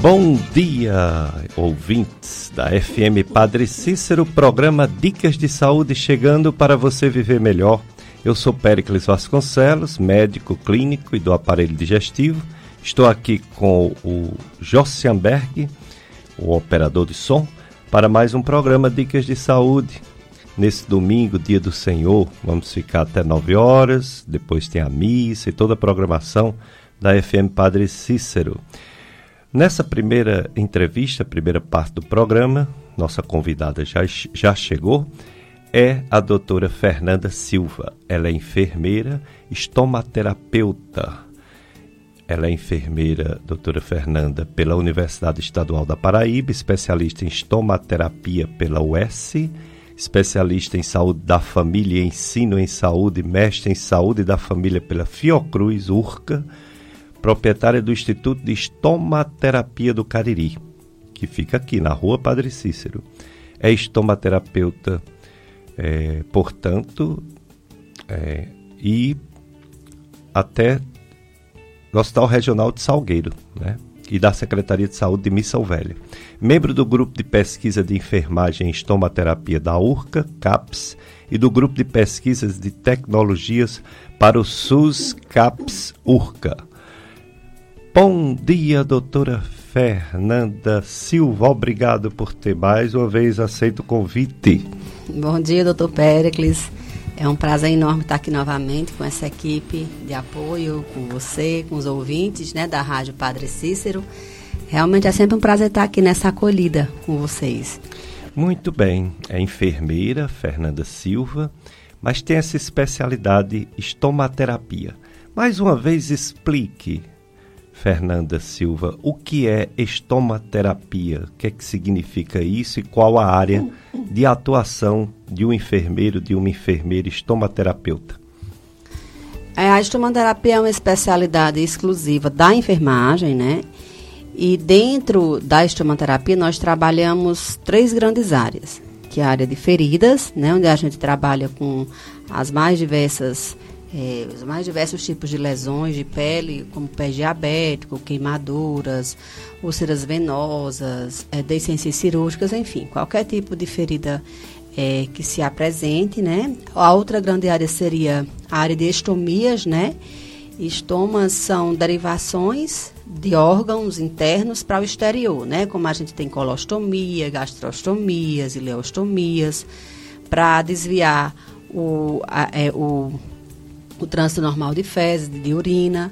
Bom dia, ouvintes da FM Padre Cícero, programa Dicas de Saúde chegando para você viver melhor. Eu sou Péricles Vasconcelos, médico clínico e do aparelho digestivo. Estou aqui com o Jossianberg, o operador de som, para mais um programa Dicas de Saúde. Nesse domingo, dia do Senhor, vamos ficar até 9 horas, depois tem a missa e toda a programação da FM Padre Cícero. Nessa primeira entrevista, primeira parte do programa, nossa convidada já, já chegou, é a doutora Fernanda Silva. Ela é enfermeira, estomaterapeuta. Ela é enfermeira, doutora Fernanda, pela Universidade Estadual da Paraíba, especialista em estomaterapia pela UES, especialista em saúde da família ensino em saúde, mestre em saúde da família pela Fiocruz, URCA, proprietária do Instituto de Estomaterapia do Cariri, que fica aqui na rua Padre Cícero. É estomaterapeuta, é, portanto, é, e até no Hospital Regional de Salgueiro, né? e da Secretaria de Saúde de Missão Velha. Membro do Grupo de Pesquisa de Enfermagem e Estomaterapia da URCA, CAPS, e do Grupo de Pesquisas de Tecnologias para o SUS CAPS URCA. Bom dia, doutora Fernanda Silva. Obrigado por ter mais uma vez aceito o convite. Bom dia, doutor Pericles. É um prazer enorme estar aqui novamente com essa equipe de apoio, com você, com os ouvintes né, da Rádio Padre Cícero. Realmente é sempre um prazer estar aqui nessa acolhida com vocês. Muito bem. É enfermeira Fernanda Silva, mas tem essa especialidade estomaterapia. Mais uma vez, explique Fernanda Silva, o que é estomaterapia? O que é que significa isso e qual a área de atuação de um enfermeiro, de uma enfermeira estomaterapeuta? É, a estomaterapia é uma especialidade exclusiva da enfermagem, né? E dentro da estomaterapia nós trabalhamos três grandes áreas, que é a área de feridas, né, onde a gente trabalha com as mais diversas é, os mais diversos tipos de lesões de pele, como pé diabético, queimaduras, úlceras venosas, é, cirúrgicas, enfim, qualquer tipo de ferida é, que se apresente, né? A outra grande área seria a área de estomias, né? Estomas são derivações de órgãos internos para o exterior, né? Como a gente tem colostomia, gastrostomias, ileostomias, para desviar o, a, é, o o trânsito normal de fezes, de urina,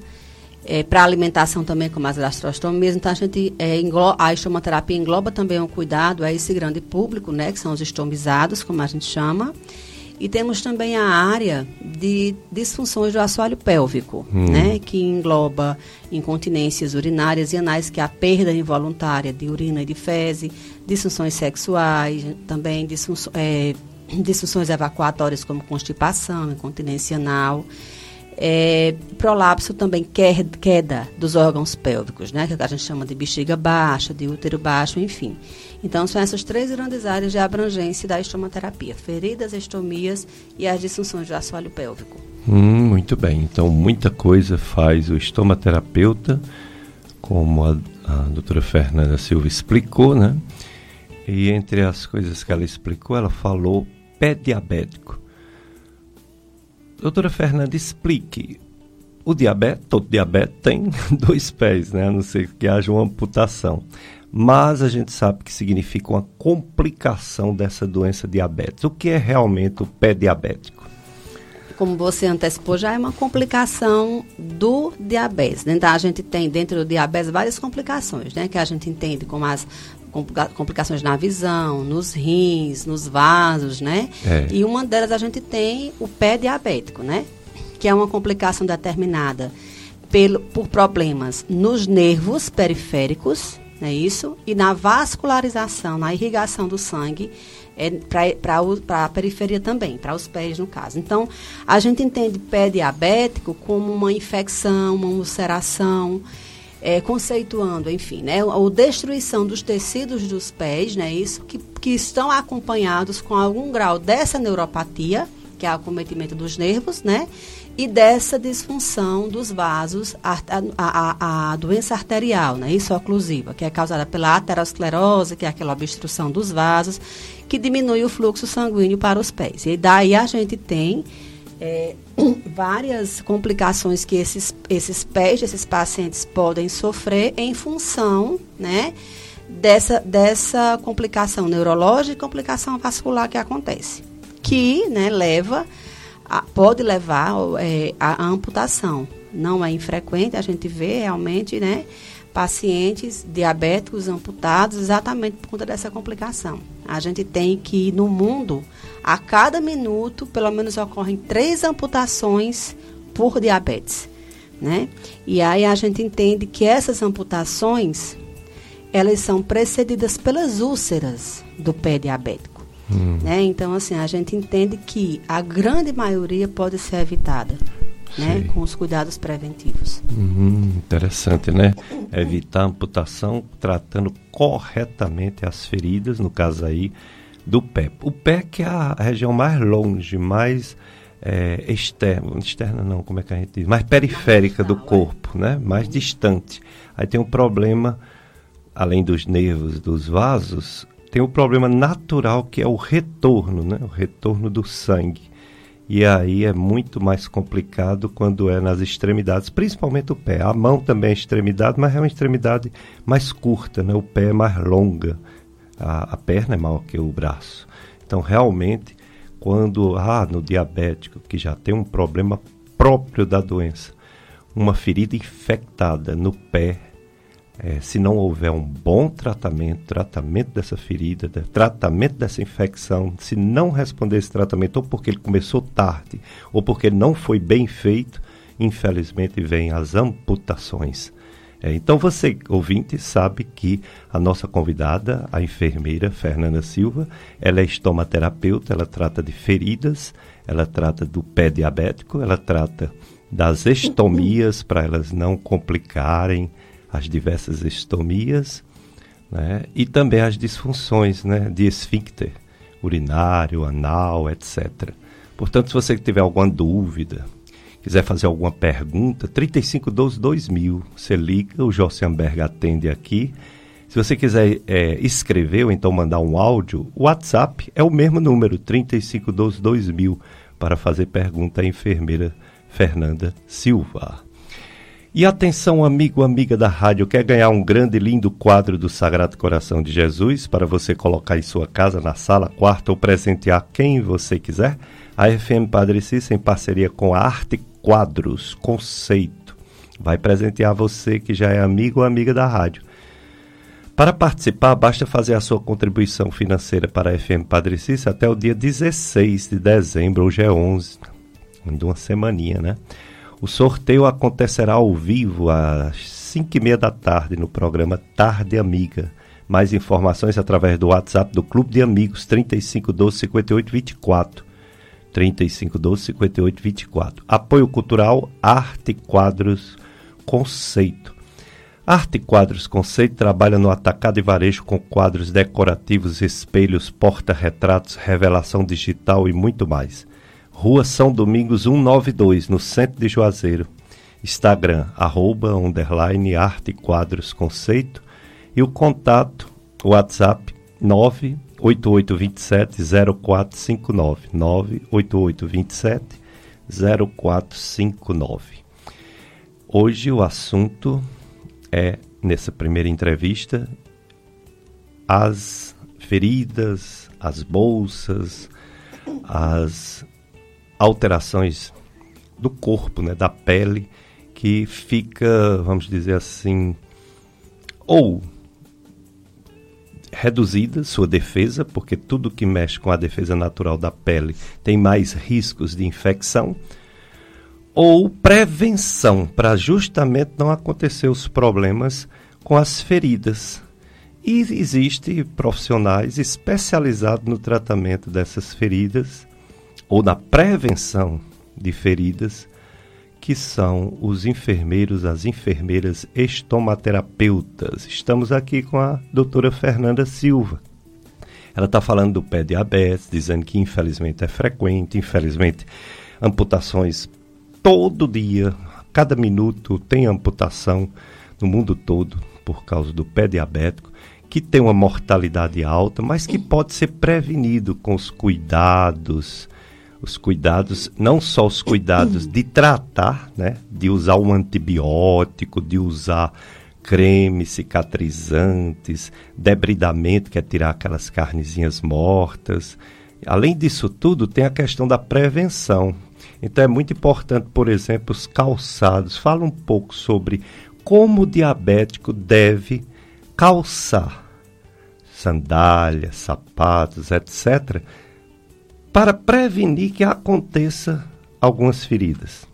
é, para alimentação também, como as gastrostomias. Então, a gente é, engloba, a estomaterapia engloba também um cuidado a esse grande público, né, que são os estomizados, como a gente chama. E temos também a área de disfunções do assoalho pélvico, hum. né, que engloba incontinências urinárias e anais, que é a perda involuntária de urina e de fezes, disfunções sexuais, também disfunções, é, disfunções evacuatórias como constipação, incontinência anal, é, prolapso também queda dos órgãos pélvicos, né, que a gente chama de bexiga baixa, de útero baixo, enfim. Então são essas três grandes áreas de abrangência da estomaterapia: feridas, estomias e as disfunções do assoalho pélvico. Hum, muito bem. Então muita coisa faz o estomaterapeuta, como a, a doutora Fernanda Silva explicou, né? E entre as coisas que ela explicou, ela falou pé diabético. Doutora Fernanda, explique. O diabetes, todo diabetes tem dois pés, né? A não ser que haja uma amputação. Mas a gente sabe que significa uma complicação dessa doença diabetes. O que é realmente o pé diabético? Como você antecipou, já é uma complicação do diabetes. Então, a gente tem dentro do diabetes várias complicações, né? Que a gente entende como as complicações na visão, nos rins, nos vasos, né? É. E uma delas a gente tem o pé diabético, né? Que é uma complicação determinada pelo, por problemas nos nervos periféricos, é isso? E na vascularização, na irrigação do sangue é, para a periferia também, para os pés no caso. Então, a gente entende pé diabético como uma infecção, uma ulceração, é, conceituando, enfim, né, a destruição dos tecidos dos pés, né, isso que, que estão acompanhados com algum grau dessa neuropatia, que é o acometimento dos nervos, né? E dessa disfunção dos vasos, a, a, a, doença arterial, né? Isso oclusiva, que é causada pela aterosclerose, que é aquela obstrução dos vasos, que diminui o fluxo sanguíneo para os pés. E daí a gente tem é, várias complicações que esses, esses pés, esses pacientes podem sofrer em função, né? Dessa, dessa complicação neurológica e complicação vascular que acontece que né, leva, a, pode levar é, a amputação. Não é infrequente, a gente vê realmente né, pacientes diabéticos amputados exatamente por conta dessa complicação. A gente tem que, no mundo, a cada minuto, pelo menos ocorrem três amputações por diabetes. Né? E aí a gente entende que essas amputações, elas são precedidas pelas úlceras do pé diabético. Hum. Né? Então, assim, a gente entende que a grande maioria pode ser evitada. Né, com os cuidados preventivos. Hum, interessante, né? Evitar amputação tratando corretamente as feridas, no caso aí, do pé. O pé que é a região mais longe, mais é, externa, externa não, como é que a gente diz? Mais periférica do corpo, né? Mais distante. Aí tem um problema, além dos nervos, dos vasos, tem o problema natural que é o retorno, né? O retorno do sangue. E aí é muito mais complicado quando é nas extremidades, principalmente o pé. A mão também é extremidade, mas é uma extremidade mais curta, né? O pé é mais longa. A, a perna é maior que o braço. Então, realmente, quando ah, no diabético, que já tem um problema próprio da doença, uma ferida infectada no pé é, se não houver um bom tratamento, tratamento dessa ferida, de, tratamento dessa infecção, se não responder esse tratamento, ou porque ele começou tarde, ou porque não foi bem feito, infelizmente vem as amputações. É, então você, ouvinte, sabe que a nossa convidada, a enfermeira Fernanda Silva, ela é estomaterapeuta, ela trata de feridas, ela trata do pé diabético, ela trata das estomias para elas não complicarem, as diversas estomias né, e também as disfunções né, de esfíncter urinário, anal, etc. Portanto, se você tiver alguma dúvida, quiser fazer alguma pergunta, 3512 2000, você liga, o Josianberg atende aqui. Se você quiser é, escrever ou então mandar um áudio, o WhatsApp é o mesmo número, 3512 2000, para fazer pergunta à enfermeira Fernanda Silva. E atenção, amigo, amiga da rádio, quer ganhar um grande e lindo quadro do Sagrado Coração de Jesus para você colocar em sua casa, na sala, quarto ou presentear quem você quiser? A FM Padre Cícero, em parceria com a Arte Quadros Conceito, vai presentear você que já é amigo ou amiga da rádio. Para participar, basta fazer a sua contribuição financeira para a FM Padre Cícero até o dia 16 de dezembro, hoje é 11, ainda uma semaninha, né? O sorteio acontecerá ao vivo às 5 e meia da tarde no programa Tarde Amiga. Mais informações através do WhatsApp do Clube de Amigos 3512 5824. 3512 5824. Apoio Cultural Arte Quadros Conceito. Arte Quadros Conceito trabalha no atacado e varejo com quadros decorativos, espelhos, porta-retratos, revelação digital e muito mais. Rua São Domingos 192, no centro de Juazeiro. Instagram, arroba, underline, arte quadros conceito. E o contato, WhatsApp, 98827 0459. 98827 0459. Hoje o assunto é, nessa primeira entrevista, as feridas, as bolsas, as alterações do corpo, né, da pele, que fica, vamos dizer assim, ou reduzida sua defesa, porque tudo que mexe com a defesa natural da pele tem mais riscos de infecção, ou prevenção, para justamente não acontecer os problemas com as feridas. E existe profissionais especializados no tratamento dessas feridas ou na prevenção de feridas, que são os enfermeiros, as enfermeiras estomaterapeutas. Estamos aqui com a doutora Fernanda Silva. Ela está falando do pé diabetes, dizendo que infelizmente é frequente, infelizmente amputações todo dia, cada minuto tem amputação no mundo todo por causa do pé diabético, que tem uma mortalidade alta, mas que pode ser prevenido com os cuidados, os cuidados, não só os cuidados de tratar, né, de usar um antibiótico, de usar cremes cicatrizantes, debridamento, que é tirar aquelas carnezinhas mortas. Além disso tudo, tem a questão da prevenção. Então é muito importante, por exemplo, os calçados. Fala um pouco sobre como o diabético deve calçar sandálias, sapatos, etc para prevenir que aconteça algumas feridas.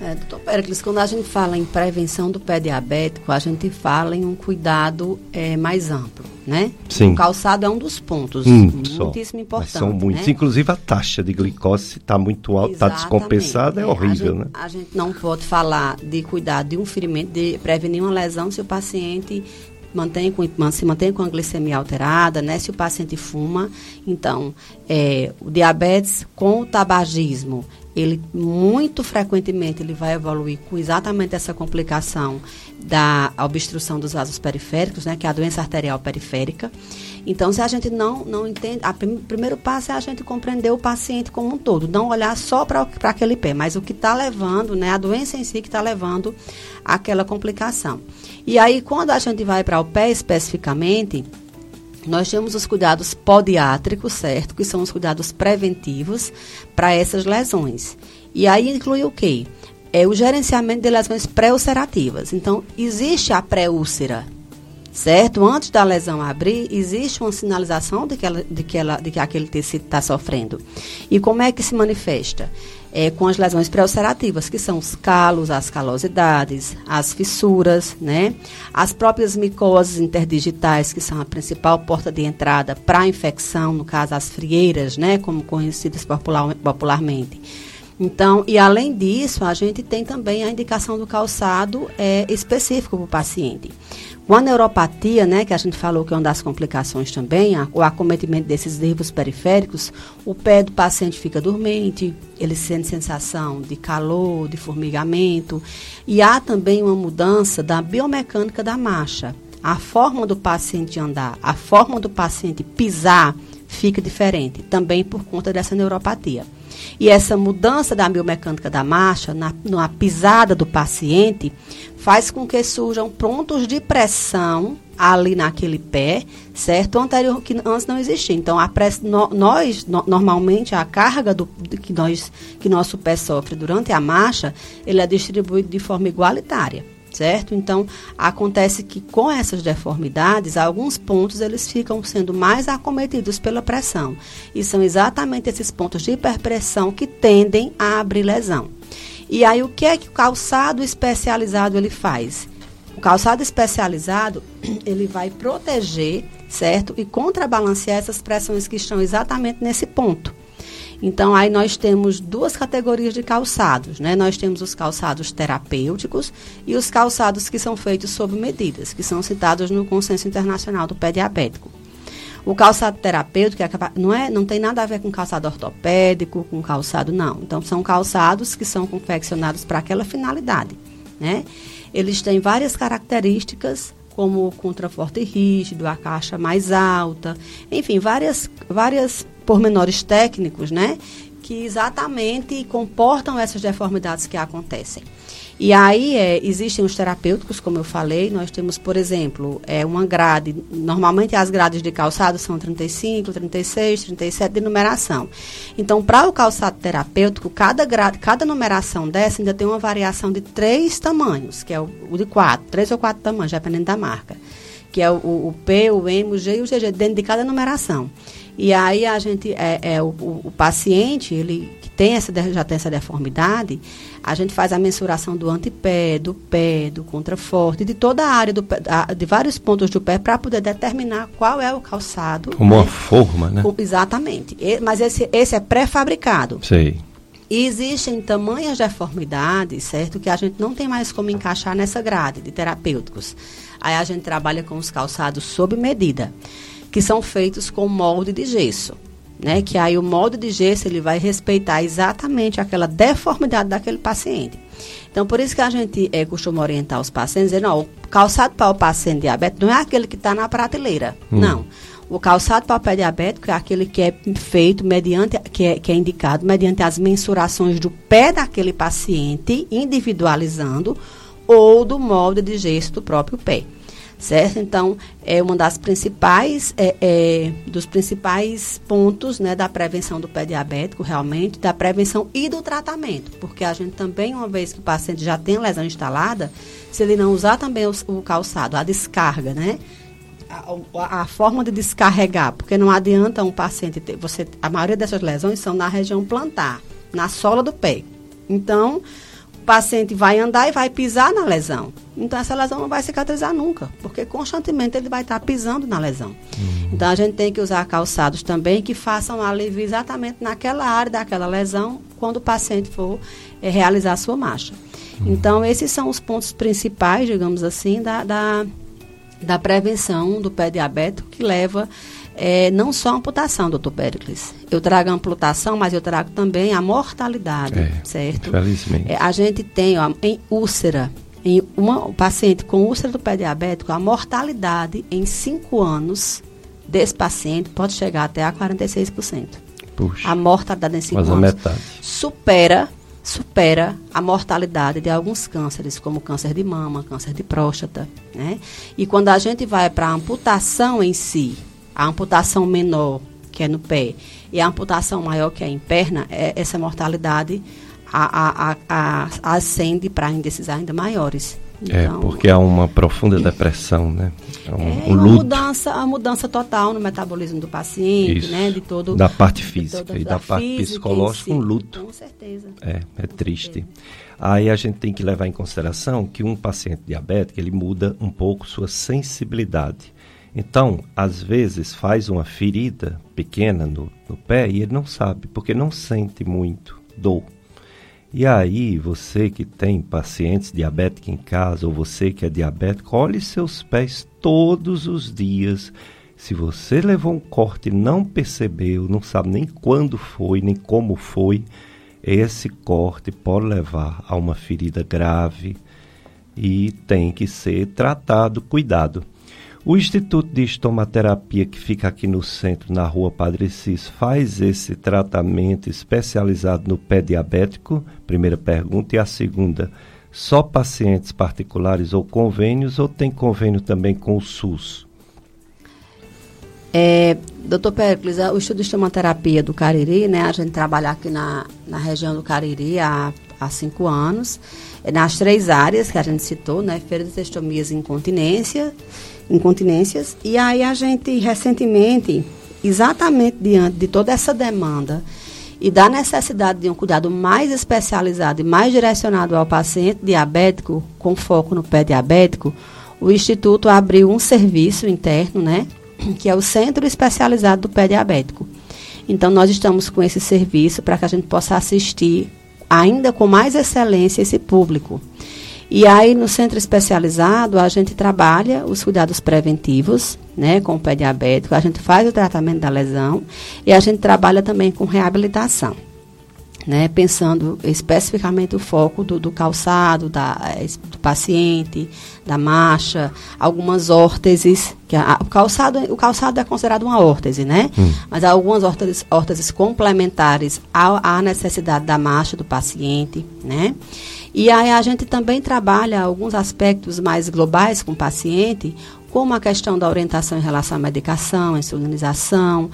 É, doutor Pericles, quando a gente fala em prevenção do pé diabético, a gente fala em um cuidado é, mais amplo, né? Sim. O calçado é um dos pontos um muitíssimo importante. são muitos. Né? Inclusive a taxa de glicose está muito alta, está descompensada, é, é horrível, a gente, né? A gente não pode falar de cuidar de um ferimento, de prevenir uma lesão se o paciente mantém com, se mantém com a glicemia alterada, né? Se o paciente fuma, então é, o diabetes com o tabagismo, ele muito frequentemente ele vai evoluir com exatamente essa complicação da obstrução dos vasos periféricos, né? Que é a doença arterial periférica. Então, se a gente não, não entende, o prim, primeiro passo é a gente compreender o paciente como um todo, não olhar só para aquele pé, mas o que está levando, né, a doença em si que está levando àquela complicação. E aí, quando a gente vai para o pé especificamente, nós temos os cuidados podiátricos, certo? Que são os cuidados preventivos para essas lesões. E aí inclui o quê? É o gerenciamento de lesões pré-ulcerativas. Então, existe a pré-úlcera, certo? Antes da lesão abrir, existe uma sinalização de que, ela, de que, ela, de que aquele tecido está sofrendo. E como é que se manifesta? É, com as lesões pré-ulcerativas, que são os calos, as calosidades, as fissuras, né? As próprias micoses interdigitais, que são a principal porta de entrada para a infecção, no caso as frieiras, né? Como conhecidas popular, popularmente. Então, e além disso, a gente tem também a indicação do calçado é, específico para o paciente. Com a neuropatia, né, que a gente falou que é uma das complicações também, a, o acometimento desses nervos periféricos, o pé do paciente fica dormente, ele sente sensação de calor, de formigamento, e há também uma mudança da biomecânica da marcha. A forma do paciente andar, a forma do paciente pisar fica diferente, também por conta dessa neuropatia. E essa mudança da biomecânica da marcha, na, na pisada do paciente, faz com que surjam pontos de pressão ali naquele pé, certo? Anterior que antes não existia. Então a press, no, nós no, normalmente a carga do, que nós que nosso pé sofre durante a marcha, ele é distribuído de forma igualitária certo? Então, acontece que com essas deformidades, alguns pontos eles ficam sendo mais acometidos pela pressão. E são exatamente esses pontos de hiperpressão que tendem a abrir lesão. E aí o que é que o calçado especializado ele faz? O calçado especializado, ele vai proteger, certo? E contrabalancear essas pressões que estão exatamente nesse ponto. Então, aí nós temos duas categorias de calçados, né? Nós temos os calçados terapêuticos e os calçados que são feitos sob medidas, que são citados no Consenso Internacional do Pé Diabético. O calçado terapêutico não, é, não tem nada a ver com calçado ortopédico, com calçado, não. Então, são calçados que são confeccionados para aquela finalidade, né? Eles têm várias características, como o contraforte rígido, a caixa mais alta, enfim, várias, várias pormenores técnicos, né? Que exatamente comportam essas deformidades que acontecem. E aí é, existem os terapêuticos, como eu falei, nós temos, por exemplo, é, uma grade, normalmente as grades de calçado são 35, 36, 37 de numeração. Então, para o calçado terapêutico, cada, grade, cada numeração dessa ainda tem uma variação de três tamanhos, que é o, o de quatro, três ou quatro tamanhos, dependendo da marca. Que é o, o P, o M, o G e o GG, dentro de cada numeração. E aí a gente, é, é o, o, paciente, ele que tem essa, já tem essa deformidade, a gente faz a mensuração do antepé, do pé, do contraforte, de toda a área do pé, de vários pontos do pé para poder determinar qual é o calçado. Como né? uma forma, né? Exatamente. Mas esse, esse é pré-fabricado. Sei. E existem tamanhas deformidades, certo? Que a gente não tem mais como encaixar nessa grade de terapêuticos. Aí a gente trabalha com os calçados sob medida que são feitos com molde de gesso. Né, que aí o molde de gesso ele vai respeitar exatamente aquela deformidade daquele paciente. Então, por isso que a gente é, costuma orientar os pacientes, dizer, não, o calçado para o paciente diabético não é aquele que está na prateleira, hum. não. O calçado para o pé diabético é aquele que é feito mediante, que é, que é indicado mediante as mensurações do pé daquele paciente, individualizando, ou do molde de gesso do próprio pé certo? Então, é uma das principais, é, é, dos principais pontos, né, da prevenção do pé diabético, realmente, da prevenção e do tratamento, porque a gente também, uma vez que o paciente já tem lesão instalada, se ele não usar também o, o calçado, a descarga, né, a, a, forma de descarregar, porque não adianta um paciente ter, você, a maioria dessas lesões são na região plantar, na sola do pé. Então, paciente vai andar e vai pisar na lesão. Então essa lesão não vai cicatrizar nunca, porque constantemente ele vai estar pisando na lesão. Uhum. Então a gente tem que usar calçados também que façam alívio exatamente naquela área daquela lesão quando o paciente for é, realizar a sua marcha. Uhum. Então esses são os pontos principais, digamos assim, da, da, da prevenção do pé diabético que leva é, não só a amputação, doutor Pericles. Eu trago a amputação, mas eu trago também a mortalidade, é, certo? Felizmente. É, a gente tem ó, em úlcera, em uma, um paciente com úlcera do pé diabético, a mortalidade em 5 anos desse paciente pode chegar até a 46%. Puxa. A mortalidade em 5 anos metade. supera supera a mortalidade de alguns cânceres, como câncer de mama, câncer de próstata, né? E quando a gente vai para a amputação em si, a amputação menor, que é no pé, e a amputação maior, que é em perna, é, essa mortalidade a, a, a, ascende para índices ainda maiores. É, então, é, porque há uma profunda depressão, né? É um, é, um uma mudança, a mudança total no metabolismo do paciente, Isso, né? De todo, da parte física toda, e da, da parte psicológica, um luto. Com certeza. É, é triste. Aí a gente tem que levar em consideração que um paciente diabético, ele muda um pouco sua sensibilidade. Então, às vezes, faz uma ferida pequena no, no pé e ele não sabe, porque não sente muito dor. E aí, você que tem pacientes diabéticos em casa, ou você que é diabético, olhe seus pés todos os dias. Se você levou um corte e não percebeu, não sabe nem quando foi, nem como foi, esse corte pode levar a uma ferida grave e tem que ser tratado, cuidado. O Instituto de Estomaterapia, que fica aqui no centro, na rua Padre Cis, faz esse tratamento especializado no pé diabético? Primeira pergunta. E a segunda, só pacientes particulares ou convênios, ou tem convênio também com o SUS? É, doutor Pericles, o Instituto de Estomaterapia do Cariri, né, a gente trabalha aqui na, na região do Cariri há, há cinco anos, nas três áreas que a gente citou, né, feira de testomias e incontinência, incontinências. E aí a gente, recentemente, exatamente diante de toda essa demanda e da necessidade de um cuidado mais especializado e mais direcionado ao paciente diabético, com foco no pé diabético, o Instituto abriu um serviço interno, né, que é o Centro Especializado do Pé Diabético. Então, nós estamos com esse serviço para que a gente possa assistir ainda com mais excelência esse público. E aí, no centro especializado, a gente trabalha os cuidados preventivos, né, com o pé diabético, a gente faz o tratamento da lesão e a gente trabalha também com reabilitação. Né, pensando especificamente o foco do, do calçado, da, eh, do paciente, da marcha, algumas órteses, que a, o, calçado, o calçado é considerado uma órtese, né? Hum. Mas há algumas órteses, órteses complementares à, à necessidade da marcha do paciente, né? E aí a gente também trabalha alguns aspectos mais globais com o paciente, como a questão da orientação em relação à medicação, à insulinização,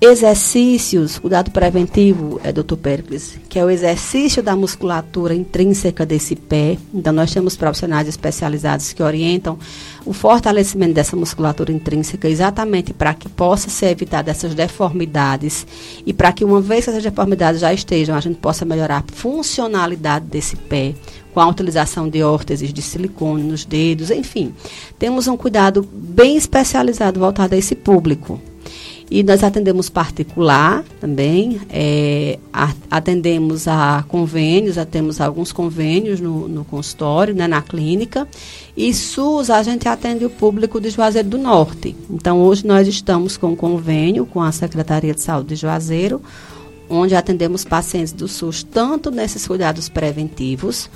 exercícios, cuidado preventivo, é, doutor Pericles, que é o exercício da musculatura intrínseca desse pé. Então, nós temos profissionais especializados que orientam o fortalecimento dessa musculatura intrínseca exatamente para que possa ser evitado essas deformidades e para que, uma vez que essas deformidades já estejam, a gente possa melhorar a funcionalidade desse pé com a utilização de órteses de silicone nos dedos, enfim. Temos um cuidado bem especializado voltado a esse público. E nós atendemos particular também, é, atendemos a convênios, temos alguns convênios no, no consultório, né, na clínica. E SUS, a gente atende o público de Juazeiro do Norte. Então, hoje nós estamos com convênio com a Secretaria de Saúde de Juazeiro, onde atendemos pacientes do SUS tanto nesses cuidados preventivos,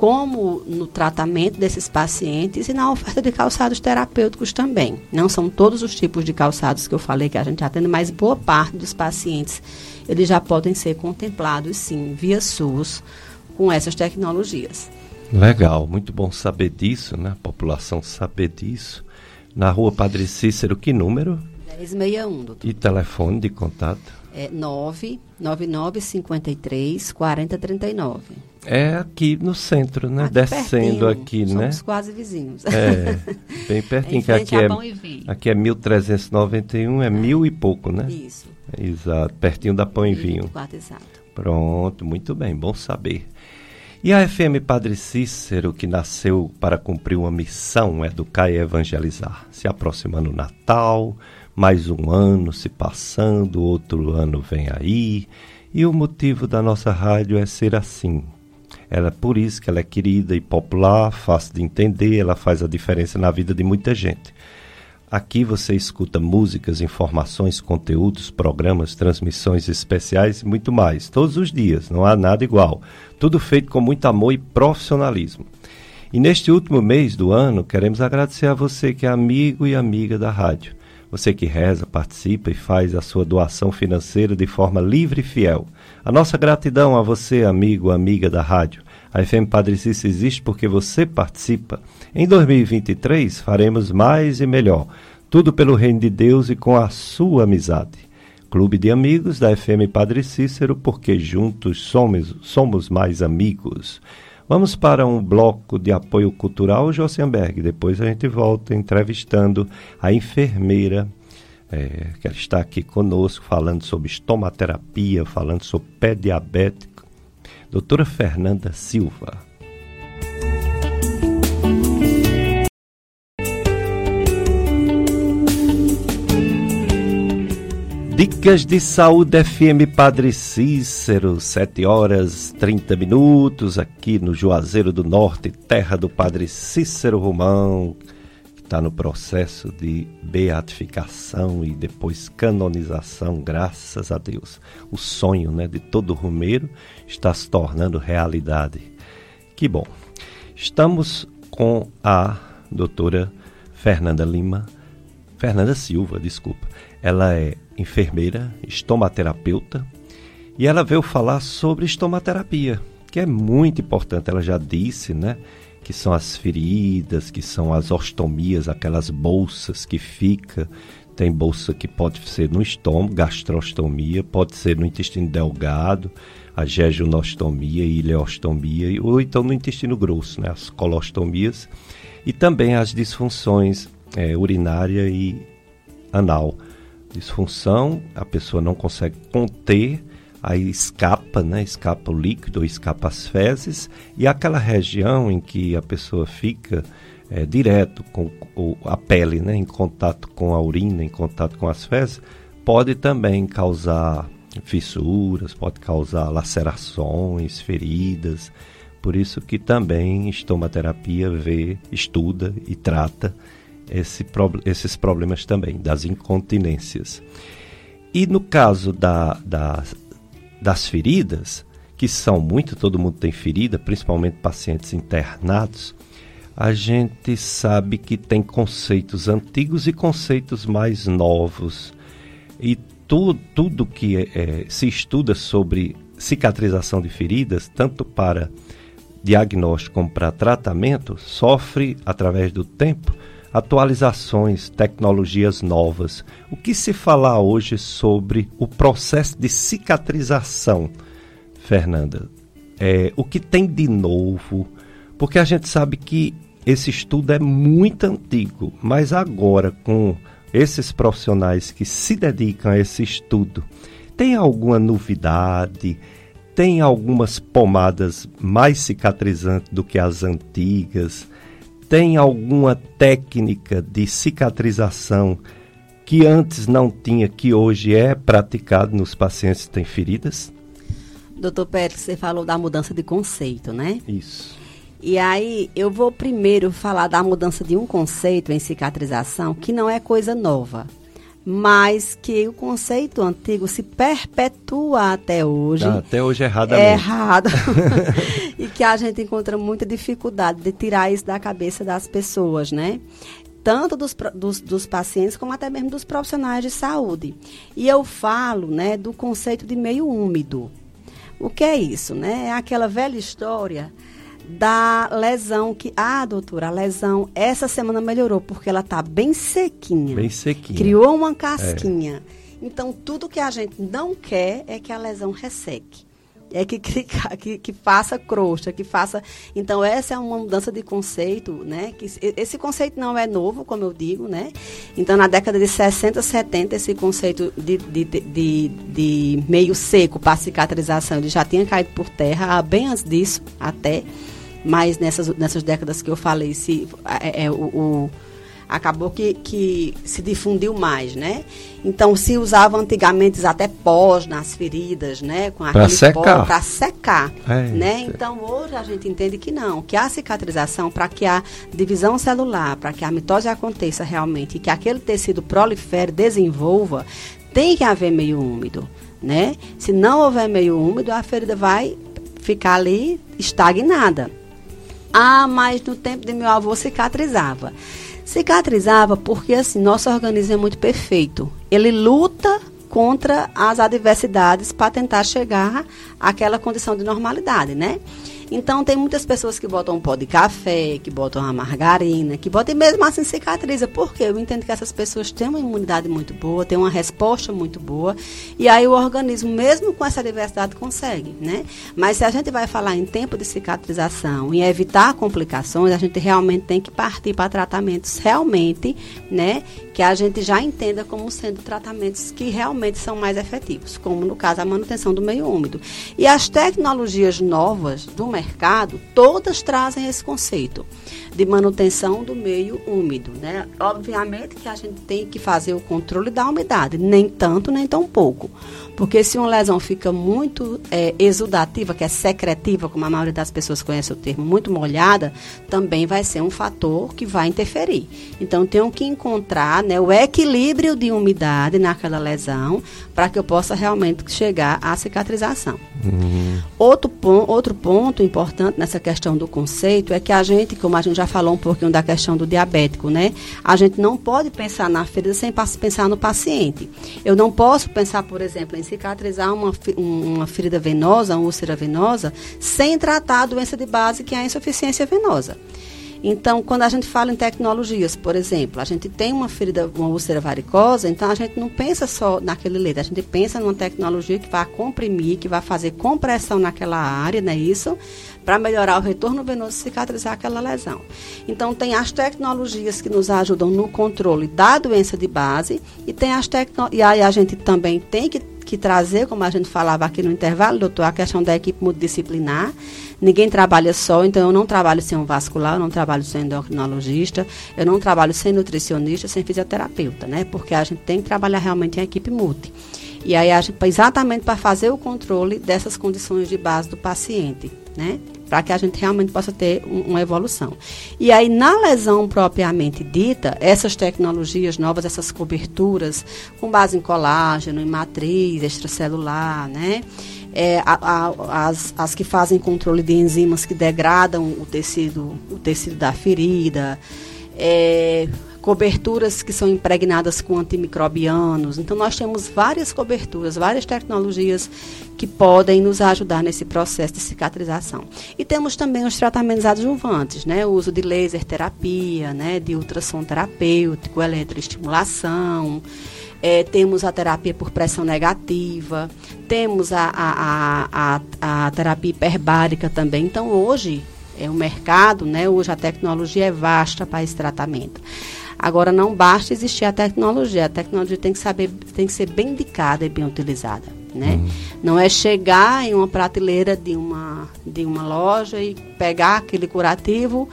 como no tratamento desses pacientes e na oferta de calçados terapêuticos também. Não são todos os tipos de calçados que eu falei que a gente atende, mas boa parte dos pacientes eles já podem ser contemplados sim via SUS com essas tecnologias. Legal, muito bom saber disso, né? A população saber disso. Na rua Padre Cícero, que número? 1061, doutor. E telefone de contato? É 99953 4039. É aqui no centro, né? Aqui Descendo aqui, Somos né? Somos quase vizinhos. É, bem pertinho, que aqui é, aqui é 1391, é mil e pouco, né? Isso. Exato, pertinho da Pão e Vinho. Quatro, exato. Pronto, muito bem, bom saber. E a FM Padre Cícero, que nasceu para cumprir uma missão, educar e evangelizar, se aproximando o Natal, mais um ano se passando, outro ano vem aí, e o motivo da nossa rádio é ser assim. Ela é por isso que ela é querida e popular, fácil de entender, ela faz a diferença na vida de muita gente. Aqui você escuta músicas, informações, conteúdos, programas, transmissões especiais e muito mais, todos os dias, não há nada igual. Tudo feito com muito amor e profissionalismo. E neste último mês do ano, queremos agradecer a você que é amigo e amiga da rádio. Você que reza, participa e faz a sua doação financeira de forma livre e fiel. A nossa gratidão a você, amigo, amiga da rádio. A FM Padre Cícero existe porque você participa. Em 2023 faremos mais e melhor. Tudo pelo reino de Deus e com a sua amizade. Clube de Amigos da FM Padre Cícero, porque juntos somos, somos mais amigos. Vamos para um bloco de apoio cultural, Josenberg. Depois a gente volta entrevistando a enfermeira é, que está aqui conosco, falando sobre estomaterapia, falando sobre pé diabético, doutora Fernanda Silva. Dicas de Saúde FM Padre Cícero, 7 horas 30 minutos, aqui no Juazeiro do Norte, terra do Padre Cícero Romão, está no processo de beatificação e depois canonização, graças a Deus. O sonho né, de todo romeiro está se tornando realidade. Que bom. Estamos com a doutora Fernanda Lima, Fernanda Silva, desculpa. Ela é enfermeira, estomaterapeuta, e ela veio falar sobre estomaterapia, que é muito importante. Ela já disse, né? Que são as feridas, que são as ostomias, aquelas bolsas que fica. Tem bolsa que pode ser no estômago, gastrostomia, pode ser no intestino delgado, a jejunostomia, ileostomia, ou então no intestino grosso, né? As colostomias. E também as disfunções é, urinária e anal disfunção, a pessoa não consegue conter, aí escapa, né? Escapa o líquido, escapa as fezes, e aquela região em que a pessoa fica é, direto com a pele, né? Em contato com a urina, em contato com as fezes, pode também causar fissuras, pode causar lacerações, feridas. Por isso que também estomaterapia vê, estuda e trata esse, esses problemas também, das incontinências. E no caso da, da, das feridas, que são muito, todo mundo tem ferida, principalmente pacientes internados, a gente sabe que tem conceitos antigos e conceitos mais novos. E tu, tudo que é, se estuda sobre cicatrização de feridas, tanto para diagnóstico como para tratamento, sofre, através do tempo, atualizações, tecnologias novas. O que se falar hoje sobre o processo de cicatrização, Fernanda? É, o que tem de novo? Porque a gente sabe que esse estudo é muito antigo, mas agora com esses profissionais que se dedicam a esse estudo, tem alguma novidade? Tem algumas pomadas mais cicatrizantes do que as antigas? Tem alguma técnica de cicatrização que antes não tinha, que hoje é praticado nos pacientes que têm feridas? Doutor Pérez, você falou da mudança de conceito, né? Isso. E aí, eu vou primeiro falar da mudança de um conceito em cicatrização, que não é coisa nova, mas que o conceito antigo se perpetua até hoje. Ah, até hoje errado. É errado. e que a gente encontra muita dificuldade de tirar isso da cabeça das pessoas, né? tanto dos, dos, dos, pacientes como até mesmo dos profissionais de saúde. E eu falo né, do conceito de meio úmido. O que é isso? Né? É aquela velha história da lesão que, ah, doutora, a lesão essa semana melhorou porque ela está bem sequinha. Bem sequinha. Criou uma casquinha. É. Então, tudo que a gente não quer é que a lesão resseque é que, que, que, faça crosta, que faça. Então, essa é uma mudança de conceito, né? Que, esse conceito não é novo, como eu digo, né? Então, na década de 60, 70, esse conceito de, de, de, de meio seco para cicatrização ele já tinha caído por terra, bem antes disso, até. Mas nessas, nessas décadas que eu falei, se, é, é o, o acabou que, que se difundiu mais, né? Então se usava antigamente até pós nas feridas, né? Com para secar. Para secar, é, né? Então hoje a gente entende que não, que a cicatrização para que a divisão celular, para que a mitose aconteça realmente, e que aquele tecido prolifere, desenvolva, tem que haver meio úmido, né? Se não houver meio úmido, a ferida vai ficar ali estagnada. Ah, mas no tempo de meu avô cicatrizava. Cicatrizava porque assim, nosso organismo é muito perfeito. Ele luta contra as adversidades para tentar chegar àquela condição de normalidade, né? Então, tem muitas pessoas que botam um pó de café, que botam a margarina, que botam e mesmo assim cicatriza. Por quê? Eu entendo que essas pessoas têm uma imunidade muito boa, têm uma resposta muito boa, e aí o organismo, mesmo com essa diversidade, consegue, né? Mas se a gente vai falar em tempo de cicatrização e evitar complicações, a gente realmente tem que partir para tratamentos realmente, né? Que a gente já entenda como sendo tratamentos que realmente são mais efetivos, como no caso a manutenção do meio úmido. E as tecnologias novas do mercado todas trazem esse conceito de manutenção do meio úmido. Né? Obviamente que a gente tem que fazer o controle da umidade, nem tanto, nem tão pouco. Porque se uma lesão fica muito é, exudativa, que é secretiva, como a maioria das pessoas conhece o termo, muito molhada, também vai ser um fator que vai interferir. Então, tenho que encontrar né, o equilíbrio de umidade naquela lesão para que eu possa realmente chegar à cicatrização. Uhum. Outro, pon outro ponto importante nessa questão do conceito é que a gente, como a gente já falou um pouquinho da questão do diabético, né? A gente não pode pensar na ferida sem pensar no paciente. Eu não posso pensar, por exemplo, em cicatrizar uma, uma ferida venosa, uma úlcera venosa, sem tratar a doença de base que é a insuficiência venosa. Então, quando a gente fala em tecnologias, por exemplo, a gente tem uma ferida, uma úlcera varicosa, então a gente não pensa só naquele leite, a gente pensa numa tecnologia que vai comprimir, que vai fazer compressão naquela área, não é isso? Para melhorar o retorno venoso e cicatrizar aquela lesão. Então, tem as tecnologias que nos ajudam no controle da doença de base e tem as tecno... e aí a gente também tem que que trazer, como a gente falava aqui no intervalo, doutor, a questão da equipe multidisciplinar. Ninguém trabalha só, então eu não trabalho sem um vascular, eu não trabalho sem endocrinologista, eu não trabalho sem nutricionista, sem fisioterapeuta, né? Porque a gente tem que trabalhar realmente em equipe multi. E aí, a gente, exatamente para fazer o controle dessas condições de base do paciente, né? Para que a gente realmente possa ter um, uma evolução. E aí, na lesão propriamente dita, essas tecnologias novas, essas coberturas com base em colágeno, em matriz extracelular, né? É, a, a, as, as que fazem controle de enzimas que degradam o tecido, o tecido da ferida, é, coberturas que são impregnadas com antimicrobianos. Então, nós temos várias coberturas, várias tecnologias que podem nos ajudar nesse processo de cicatrização. E temos também os tratamentos adjuvantes, né? O uso de laser terapia, né? de ultrassom terapêutico, eletroestimulação. É, temos a terapia por pressão negativa, temos a, a, a, a, terapia hiperbárica também. Então, hoje, é o mercado, né? Hoje a tecnologia é vasta para esse tratamento. Agora não basta existir a tecnologia, a tecnologia tem que saber, tem que ser bem indicada e bem utilizada, né? Uhum. Não é chegar em uma prateleira de uma de uma loja e pegar aquele curativo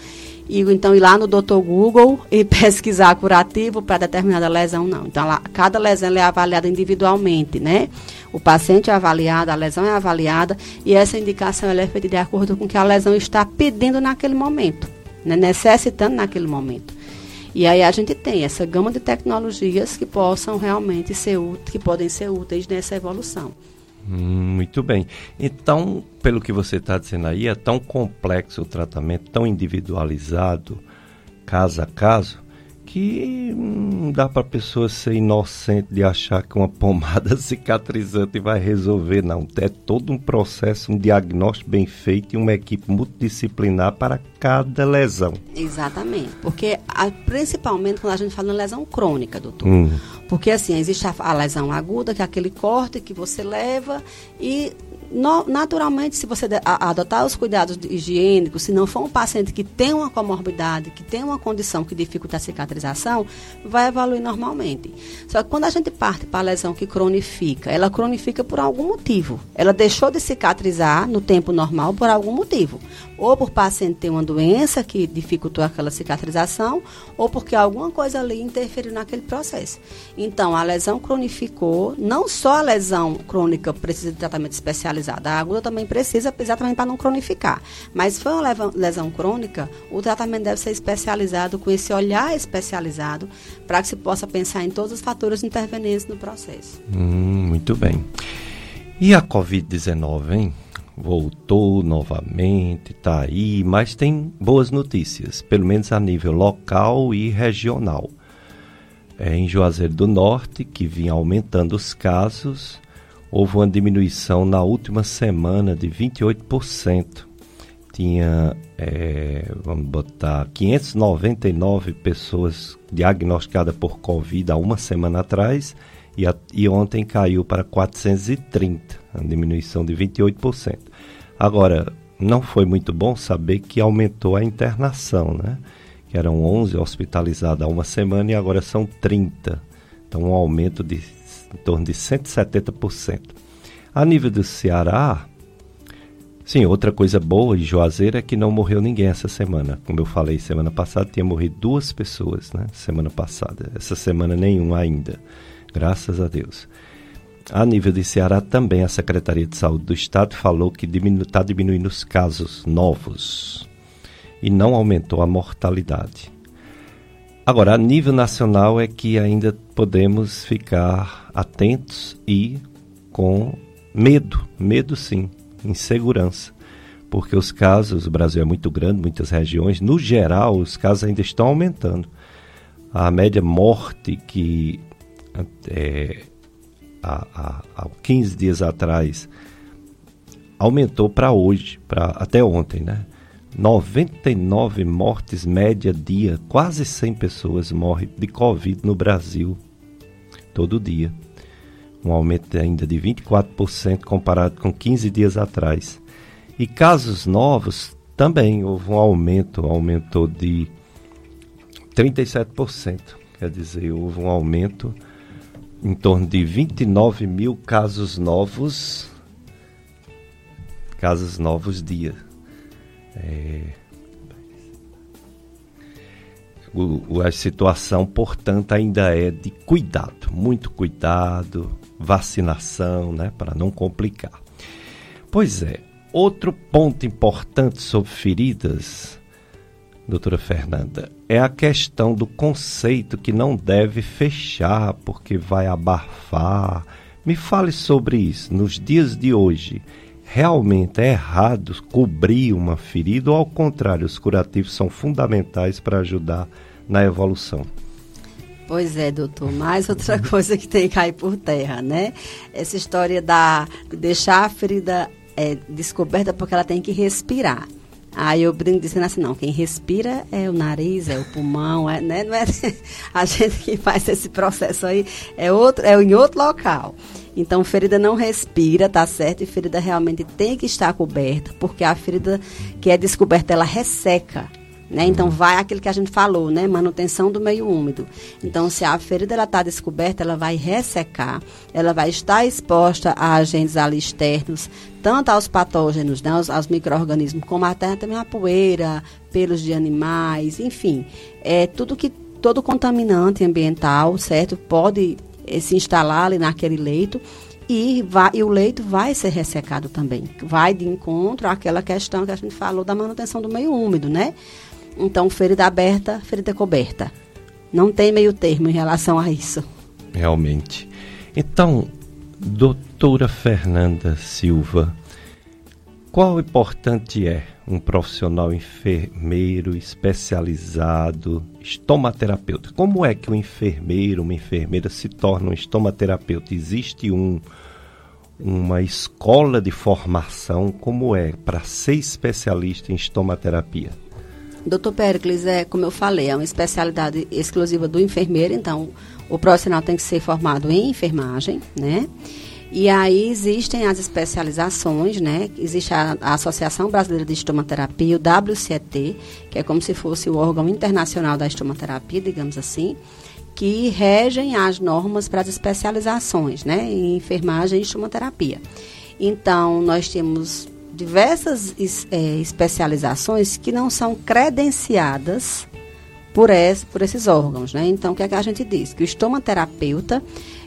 e então ir lá no Dr. Google e pesquisar curativo para determinada lesão, não. Então, lá, cada lesão é avaliada individualmente, né? O paciente é avaliado, a lesão é avaliada e essa indicação é feita de acordo com o que a lesão está pedindo naquele momento, né? necessitando naquele momento. E aí a gente tem essa gama de tecnologias que possam realmente ser que podem ser úteis nessa evolução. Hum, muito bem. Então, pelo que você está dizendo aí, é tão complexo o tratamento, tão individualizado, caso a caso, que não dá para a pessoa ser inocente de achar que uma pomada cicatrizante vai resolver, não. É todo um processo, um diagnóstico bem feito e uma equipe multidisciplinar para cada lesão. Exatamente, porque a, principalmente quando a gente fala em lesão crônica, doutor. Hum. Porque assim, existe a, a lesão aguda, que é aquele corte que você leva e no, naturalmente, se você a, adotar os cuidados higiênicos, se não for um paciente que tem uma comorbidade, que tem uma condição que dificulta a cicatrização, vai evoluir normalmente. Só que quando a gente parte para a lesão que cronifica, ela cronifica por algum motivo. Ela deixou de cicatrizar no tempo normal por algum motivo. Ou por paciente ter uma doença que dificultou aquela cicatrização, ou porque alguma coisa ali interferiu naquele processo. Então, a lesão cronificou, não só a lesão crônica precisa de tratamento especial a aguda também precisa, exatamente para não cronificar. Mas foi uma lesão crônica, o tratamento deve ser especializado com esse olhar especializado para que se possa pensar em todos os fatores intervenientes no processo. Hum, muito bem. E a Covid-19, hein? Voltou novamente, está aí, mas tem boas notícias, pelo menos a nível local e regional. É, em Juazeiro do Norte, que vinha aumentando os casos, houve uma diminuição na última semana de 28%. Tinha, é, vamos botar, 599 pessoas diagnosticadas por Covid há uma semana atrás e, a, e ontem caiu para 430, uma diminuição de 28%. Agora, não foi muito bom saber que aumentou a internação, né? Que eram 11 hospitalizados há uma semana e agora são 30. Então, um aumento de em torno de 170%. A nível do Ceará, sim, outra coisa boa de Juazeiro é que não morreu ninguém essa semana. Como eu falei, semana passada tinha morrido duas pessoas, né? Semana passada. Essa semana nenhum ainda. Graças a Deus. A nível de Ceará também a Secretaria de Saúde do Estado falou que está diminu tá diminuindo os casos novos e não aumentou a mortalidade. Agora, a nível nacional é que ainda podemos ficar atentos e com medo, medo sim, insegurança. Porque os casos, o Brasil é muito grande, muitas regiões, no geral, os casos ainda estão aumentando. A média morte que é, há, há, há 15 dias atrás aumentou para hoje, para até ontem, né? 99 mortes média dia, quase 100 pessoas morrem de Covid no Brasil todo dia. Um aumento ainda de 24% comparado com 15 dias atrás. E casos novos também houve um aumento, aumentou de 37%. Quer dizer, houve um aumento em torno de 29 mil casos novos, casos novos dia. É, o, a situação, portanto, ainda é de cuidado, muito cuidado, vacinação, né, para não complicar. Pois é, outro ponto importante sobre feridas, doutora Fernanda, é a questão do conceito que não deve fechar porque vai abafar. Me fale sobre isso. Nos dias de hoje, realmente é errado cobrir uma ferida ou ao contrário, os curativos são fundamentais para ajudar na evolução? Pois é, doutor. Mais outra coisa que tem que cair por terra, né? Essa história da de deixar a ferida é, descoberta porque ela tem que respirar. Aí eu brinco dizendo assim, não, quem respira é o nariz, é o pulmão, é, né? Não é a gente que faz esse processo aí, é, outro, é em outro local. Então, ferida não respira, tá certo? E ferida realmente tem que estar coberta, porque a ferida que é descoberta, ela resseca. Né? Então, vai aquilo que a gente falou, né? manutenção do meio úmido. Então, se a ferida está descoberta, ela vai ressecar, ela vai estar exposta a agentes ali externos, tanto aos patógenos, né? aos, aos micro-organismos, como até também a poeira, pelos de animais, enfim. É tudo que todo contaminante ambiental, certo? Pode é, se instalar ali naquele leito e, vai, e o leito vai ser ressecado também. Vai de encontro àquela questão que a gente falou da manutenção do meio úmido, né? Então, ferida aberta, ferida coberta. Não tem meio termo em relação a isso. Realmente. Então, doutora Fernanda Silva, qual importante é um profissional enfermeiro especializado, estomaterapeuta? Como é que um enfermeiro, uma enfermeira se torna um estomaterapeuta? Existe um, uma escola de formação, como é, para ser especialista em estomaterapia? Doutor Pericles, é, como eu falei, é uma especialidade exclusiva do enfermeiro, então o profissional tem que ser formado em enfermagem, né? E aí existem as especializações, né? Existe a, a, Associação Brasileira de Estomaterapia, o WCET, que é como se fosse o órgão internacional da estomaterapia, digamos assim, que regem as normas para as especializações, né? Em enfermagem e estomaterapia. Então, nós temos diversas é, especializações que não são credenciadas por, esse, por esses órgãos. Né? Então, o que, é que a gente diz? Que o estomaterapeuta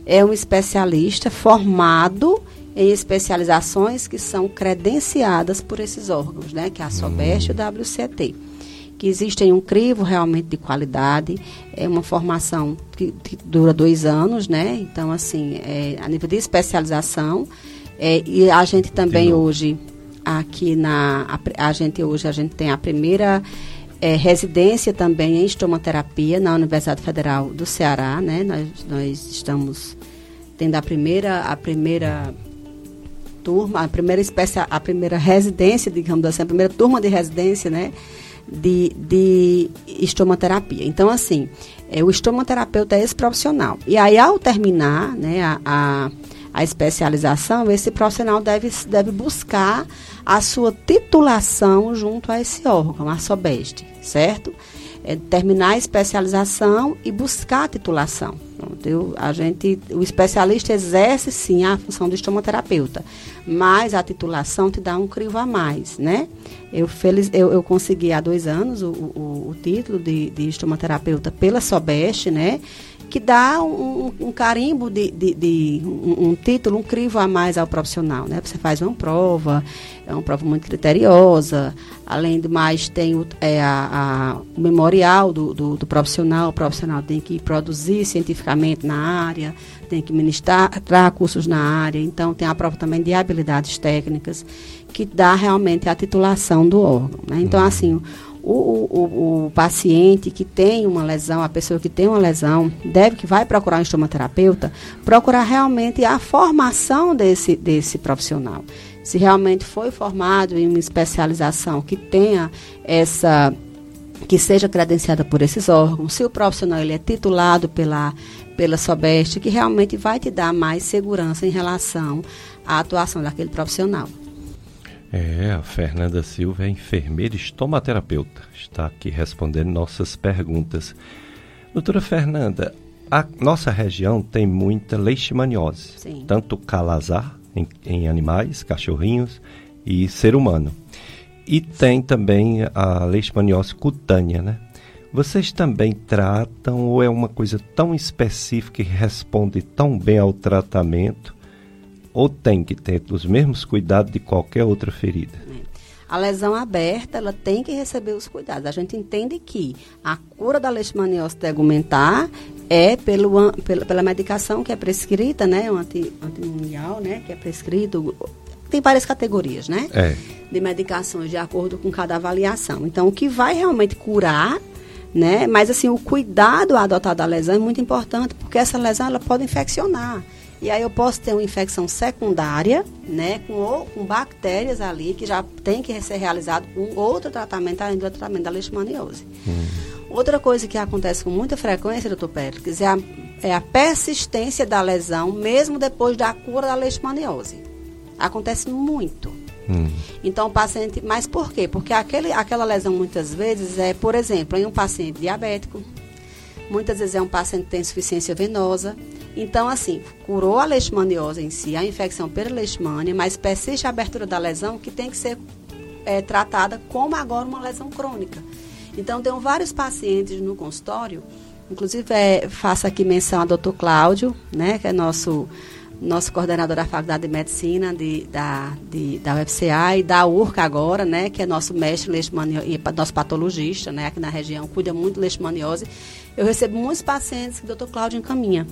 é um especialista formado em especializações que são credenciadas por esses órgãos, né? que é a SOBEST e o WCT. Que existem um crivo realmente de qualidade, é uma formação que, que dura dois anos, né? Então, assim, é, a nível de especialização, é, e a gente também hoje aqui na a, a, gente hoje a gente tem a primeira é, residência também em estomaterapia na Universidade Federal do Ceará, né? Nós, nós estamos tendo a primeira a primeira turma, a primeira espécie, a primeira residência, digamos assim, a primeira turma de residência, né? De, de estomaterapia. Então, assim, é, o estomaterapeuta é esse profissional. E aí, ao terminar né, a, a a especialização, esse profissional deve, deve buscar a sua titulação junto a esse órgão, a SOBEST, certo? É terminar a especialização e buscar a titulação. Eu, a gente, o especialista exerce sim a função do estomaterapeuta, mas a titulação te dá um crivo a mais, né? Eu, feliz, eu, eu consegui há dois anos o, o, o título de, de estomaterapeuta pela SOBEST, né? Que dá um, um carimbo de, de, de um, um, título, um crivo a mais ao profissional. Né? Você faz uma prova, é uma prova muito criteriosa, além do mais tem o, é, a, a, o memorial do, do, do, profissional, o profissional tem que produzir cientificamente na área, tem que ministrar cursos na área, então tem a prova também de habilidades técnicas, que dá realmente a titulação do órgão. Né? Então, uhum. assim, o, o, o, paciente que tem uma lesão, a pessoa que tem uma lesão, deve que vai procurar um estomaterapeuta, procurar realmente a formação desse, desse profissional. Se realmente foi formado em uma especialização que tenha essa que seja credenciada por esses órgãos, se o profissional ele é titulado pela pela Sobeste, que realmente vai te dar mais segurança em relação à atuação daquele profissional. É, a Fernanda Silva é enfermeira estomaterapeuta. Está aqui respondendo nossas perguntas. Doutora Fernanda, a nossa região tem muita leishmaniose. Sim. Tanto calazar em, em animais, cachorrinhos e ser humano. E tem também a leishmaniose cutânea, né? Vocês também tratam ou é uma coisa tão específica e responde tão bem ao tratamento ou tem que ter os mesmos cuidados de qualquer outra ferida? A lesão aberta, ela tem que receber os cuidados. A gente entende que a cura da leishmaniose tegumentar é pelo, pela, pela medicação que é prescrita, né, o anti, antimundial, né, que é prescrito. Tem várias categorias, né? É. De medicações de acordo com cada avaliação. Então, o que vai realmente curar né? Mas assim, o cuidado adotado da lesão é muito importante, porque essa lesão ela pode infeccionar. E aí eu posso ter uma infecção secundária, né, com, com bactérias ali, que já tem que ser realizado um outro tratamento, além do tratamento da leishmaniose. Hum. Outra coisa que acontece com muita frequência, doutor Pérez, é a, é a persistência da lesão, mesmo depois da cura da leishmaniose. Acontece muito. Hum. Então o paciente, mas por quê? Porque aquele, aquela lesão muitas vezes é, por exemplo, em um paciente diabético, muitas vezes é um paciente que tem insuficiência venosa. Então, assim, curou a leishmaniose em si, a infecção pela leishmania, mas persiste a abertura da lesão que tem que ser é, tratada como agora uma lesão crônica. Então, tenho vários pacientes no consultório, inclusive é, faço aqui menção ao doutor Cláudio, né, que é nosso nosso coordenador da Faculdade de Medicina de, da, de, da UFCA e da URCA agora, né, que é nosso mestre leishmaniose, nosso patologista, né, aqui na região, cuida muito de leishmaniose. Eu recebo muitos pacientes que o doutor Cláudio encaminha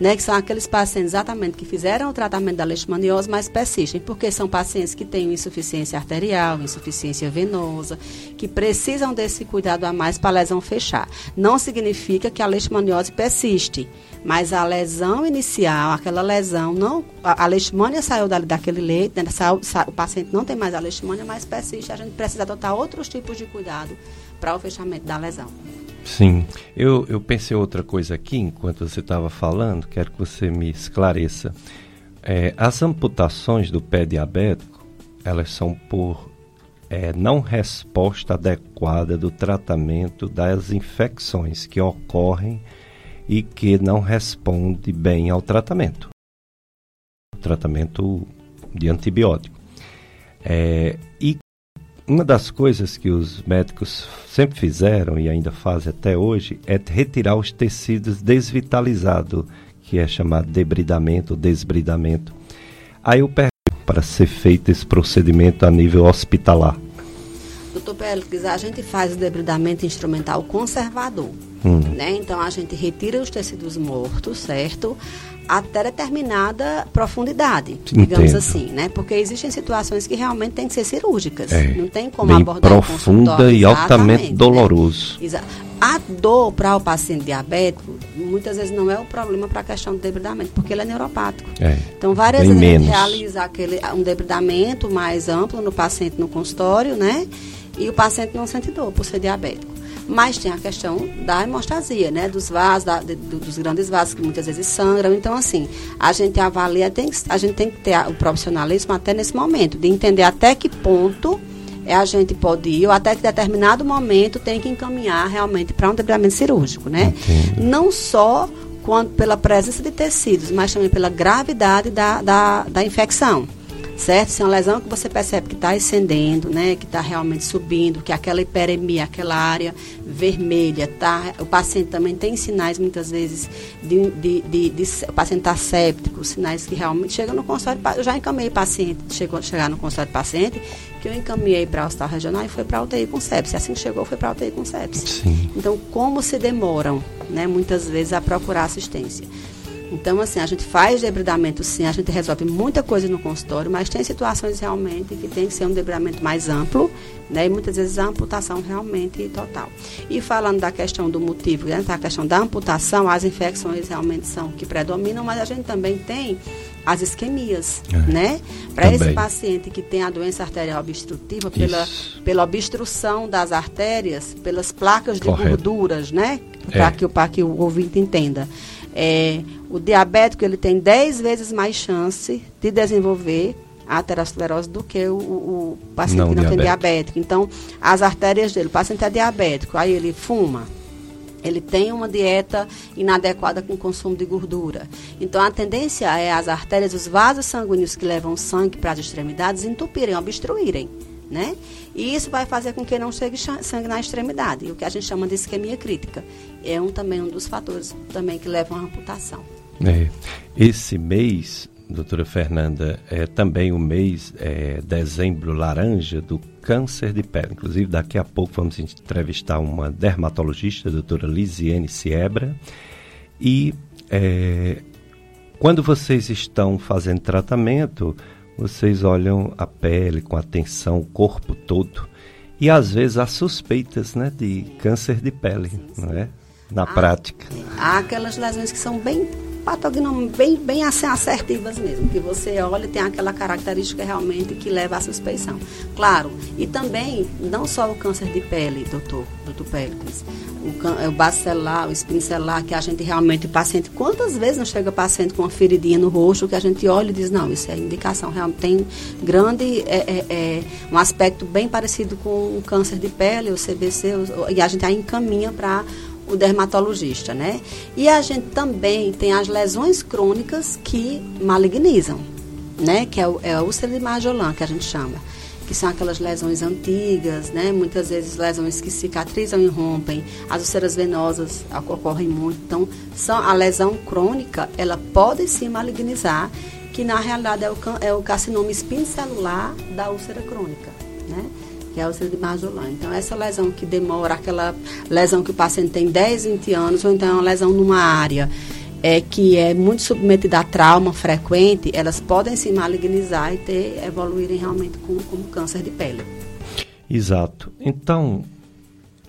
né, que são aqueles pacientes exatamente que fizeram o tratamento da leishmaniose, mas persistem, porque são pacientes que têm insuficiência arterial, insuficiência venosa, que precisam desse cuidado a mais para a lesão fechar. Não significa que a leishmaniose persiste, mas a lesão inicial, aquela lesão, não, a, leishmania saiu da, daquele leite, né, saiu, o paciente não tem mais a leishmania, mas persiste, a gente precisa adotar outros tipos de cuidado para o fechamento da lesão. Sim. Eu, eu pensei outra coisa aqui enquanto você estava falando, quero que você me esclareça. É, as amputações do pé diabético, elas são por é, não resposta adequada do tratamento das infecções que ocorrem e que não responde bem ao tratamento. Tratamento de antibiótico. É, e uma das coisas que os médicos sempre fizeram e ainda fazem até hoje é retirar os tecidos desvitalizados, que é chamado debridamento, desbridamento. Aí eu pergunto para ser feito esse procedimento a nível hospitalar. Doutor Pérez, a gente faz o debridamento instrumental conservador. Hum. Né? Então a gente retira os tecidos mortos, certo? Até determinada profundidade, digamos Entendo. assim, né? Porque existem situações que realmente têm que ser cirúrgicas. É, não tem como bem abordar profunda e altamente né? doloroso. Né? A dor para o paciente diabético muitas vezes não é o problema para a questão do debridamento, porque ele é neuropático. É, então, várias vezes menos. a gente realiza aquele, um debridamento mais amplo no paciente no consultório, né? E o paciente não sente dor por ser diabético. Mas tem a questão da hemostasia, né? Dos vasos, da, de, dos grandes vasos que muitas vezes sangram. Então, assim, a gente avalia, tem, a gente tem que ter o profissionalismo até nesse momento, de entender até que ponto é, a gente pode ir, ou até que determinado momento tem que encaminhar realmente para um debridamento cirúrgico, né? Não só quando, pela presença de tecidos, mas também pela gravidade da, da, da infecção certo? Se é uma lesão que você percebe que está ascendendo, né, que está realmente subindo, que aquela hiperemia, aquela área vermelha, tá? O paciente também tem sinais muitas vezes de, de, de, de o paciente está séptico, sinais que realmente chegam no consultório. Eu já encaminhei paciente, chegou chegar no consultório do paciente, que eu encaminhei para o hospital regional e foi para a UTI com sepsis. Assim que chegou, foi para a UTI com sepsis. Sim. Então, como se demoram, né, muitas vezes a procurar assistência? Então, assim, a gente faz debridamento sim, a gente resolve muita coisa no consultório, mas tem situações realmente que tem que ser um debridamento mais amplo, né? E muitas vezes a amputação realmente total. E falando da questão do motivo, né? a questão da amputação, as infecções realmente são que predominam, mas a gente também tem as isquemias, é, né? Para esse paciente que tem a doença arterial obstrutiva, pela, pela obstrução das artérias, pelas placas de Correto. gorduras, né? Para é. que, que o ouvinte entenda. É, o diabético ele tem 10 vezes mais chance de desenvolver a aterosclerose do que o, o paciente não que não diabético. tem diabético. Então, as artérias dele, o paciente é diabético, aí ele fuma, ele tem uma dieta inadequada com consumo de gordura. Então, a tendência é as artérias, os vasos sanguíneos que levam sangue para as extremidades entupirem, obstruírem né? E isso vai fazer com que não chegue sangue na extremidade, o que a gente chama de isquemia crítica. É um também um dos fatores também que levam à amputação. É. Esse mês, doutora Fernanda, é também o mês é, dezembro laranja do câncer de pele. Inclusive, daqui a pouco vamos entrevistar uma dermatologista, a doutora Lisiane Siebra. E é, quando vocês estão fazendo tratamento, vocês olham a pele com atenção, o corpo todo. E às vezes há suspeitas né, de câncer de pele, sim, sim. não é? Na há, prática. Há aquelas lesões que são bem patognomos, bem, bem assertivas mesmo, que você olha e tem aquela característica realmente que leva à suspeição. Claro, e também, não só o câncer de pele, doutor, doutor Péricles, o, o bacelar, o espincelar, que a gente realmente, o paciente, quantas vezes não chega paciente com uma feridinha no rosto que a gente olha e diz, não, isso é indicação, realmente tem grande, é, é, é um aspecto bem parecido com o câncer de pele, o CBC, o, e a gente encaminha para o dermatologista, né? E a gente também tem as lesões crônicas que malignizam, né? Que é, o, é a úlcera de Magellan, que a gente chama que são aquelas lesões antigas, né? muitas vezes lesões que cicatrizam e rompem, as úlceras venosas ocorrem muito. Então, são, a lesão crônica, ela pode se malignizar, que na realidade é o, é o carcinoma espinocelular da úlcera crônica, né? Que é a úlcera de Majolan. Então, essa lesão que demora, aquela lesão que o paciente tem 10, 20 anos, ou então é uma lesão numa área é, que é muito submetida a trauma frequente, elas podem se malignizar e ter, evoluírem realmente como, como câncer de pele. Exato. Então,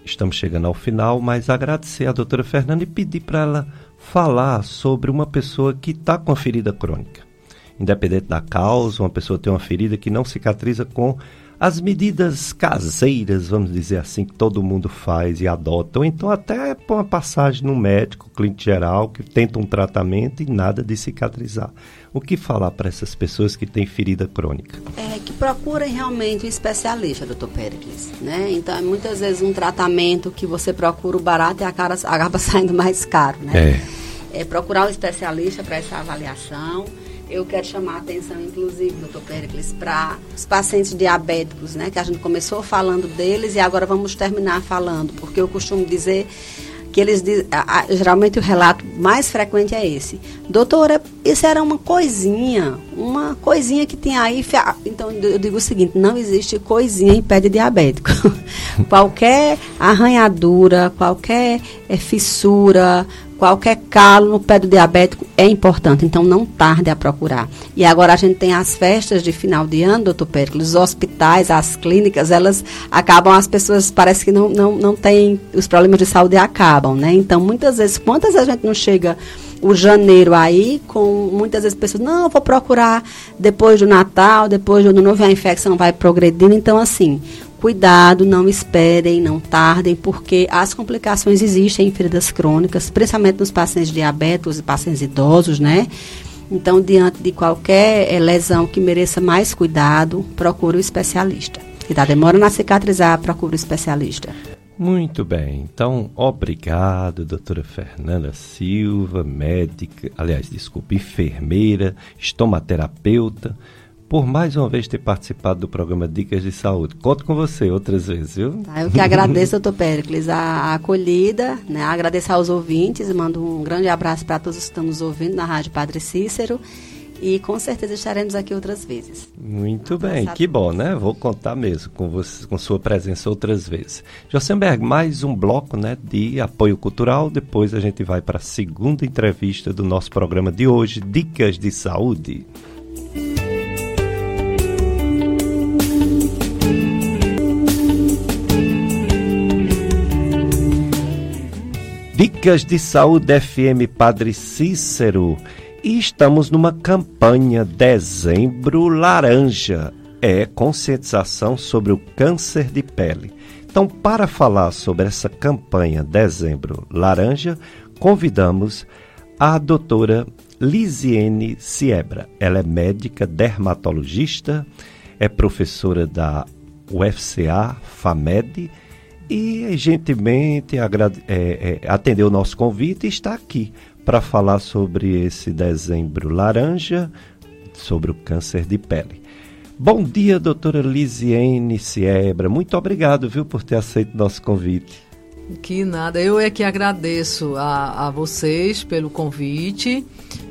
estamos chegando ao final, mas agradecer à doutora Fernanda e pedir para ela falar sobre uma pessoa que está com a ferida crônica. Independente da causa, uma pessoa tem uma ferida que não cicatriza com as medidas caseiras, vamos dizer assim, que todo mundo faz e adota, ou então até uma passagem no médico, clínico geral, que tenta um tratamento e nada de cicatrizar. O que falar para essas pessoas que têm ferida crônica? É que procurem realmente um especialista, doutor Pericles, né? Então, é muitas vezes um tratamento que você procura o barato e a cara acaba saindo mais caro, né? É. é procurar um especialista para essa avaliação eu quero chamar a atenção, inclusive, doutor Pericles, para os pacientes diabéticos, né? Que a gente começou falando deles e agora vamos terminar falando, porque eu costumo dizer que eles geralmente o relato mais frequente é esse. Doutora, isso era uma coisinha, uma coisinha que tinha aí. Então eu digo o seguinte: não existe coisinha em pé de diabético. qualquer arranhadura, qualquer é, fissura, qualquer calo no pé do diabético é importante, então não tarde a procurar. E agora a gente tem as festas de final de ano, doutor Péricles, os hospitais, as clínicas, elas acabam, as pessoas parece que não, não, não têm, os problemas de saúde acabam, né? Então, muitas vezes, quantas a gente não chega o janeiro aí, com muitas vezes pessoas, não, vou procurar depois do Natal, depois do Ano Novo, a infecção vai progredindo. Então, assim, Cuidado, não esperem, não tardem, porque as complicações existem em feridas crônicas, principalmente nos pacientes diabéticos e pacientes idosos, né? Então, diante de qualquer é, lesão que mereça mais cuidado, procure o especialista. Se dá demora na cicatrizar, procure o especialista. Muito bem, então obrigado, doutora Fernanda Silva, médica, aliás, desculpa, enfermeira, estomaterapeuta por mais uma vez ter participado do programa Dicas de Saúde. Conto com você outras vezes, viu? Tá, eu que agradeço, doutor Péricles, a, acolhida, né? agradeço aos ouvintes, mando um grande abraço para todos que estão nos ouvindo na Rádio Padre Cícero. E com certeza estaremos aqui outras vezes. Muito bem, que bom, né? Vou contar mesmo com, você, com sua presença outras vezes. Josenberg, mais um bloco né, de apoio cultural. Depois a gente vai para a segunda entrevista do nosso programa de hoje, Dicas de Saúde. Dicas de Saúde FM Padre Cícero. E estamos numa campanha Dezembro Laranja. É conscientização sobre o câncer de pele. Então, para falar sobre essa campanha Dezembro Laranja, convidamos a doutora Lisiene Siebra. Ela é médica dermatologista, é professora da UFCA, FAMED e gentilmente é, é, atendeu o nosso convite e está aqui para falar sobre esse dezembro laranja, sobre o câncer de pele. Bom dia, doutora Lisiane Siebra. Muito obrigado, viu, por ter aceito nosso convite. Que nada, eu é que agradeço a, a vocês pelo convite.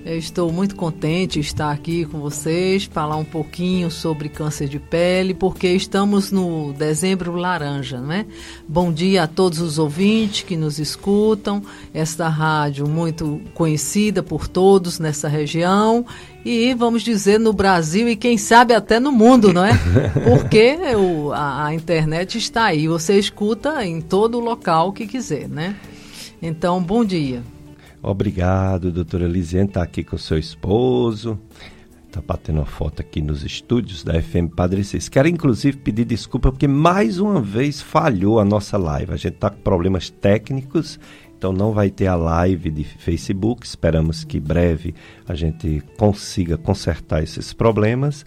Eu estou muito contente de estar aqui com vocês, falar um pouquinho sobre câncer de pele, porque estamos no dezembro laranja, né? Bom dia a todos os ouvintes que nos escutam, esta rádio muito conhecida por todos nessa região e vamos dizer no Brasil e quem sabe até no mundo, não é? Porque o, a, a internet está aí, você escuta em todo local que quiser, né? Então, bom dia. Obrigado, doutora Lisiane, está aqui com o seu esposo. está batendo uma foto aqui nos estúdios da FM Padre Cis. Quero inclusive pedir desculpa porque mais uma vez falhou a nossa live. A gente está com problemas técnicos, então não vai ter a live de Facebook. Esperamos que breve a gente consiga consertar esses problemas.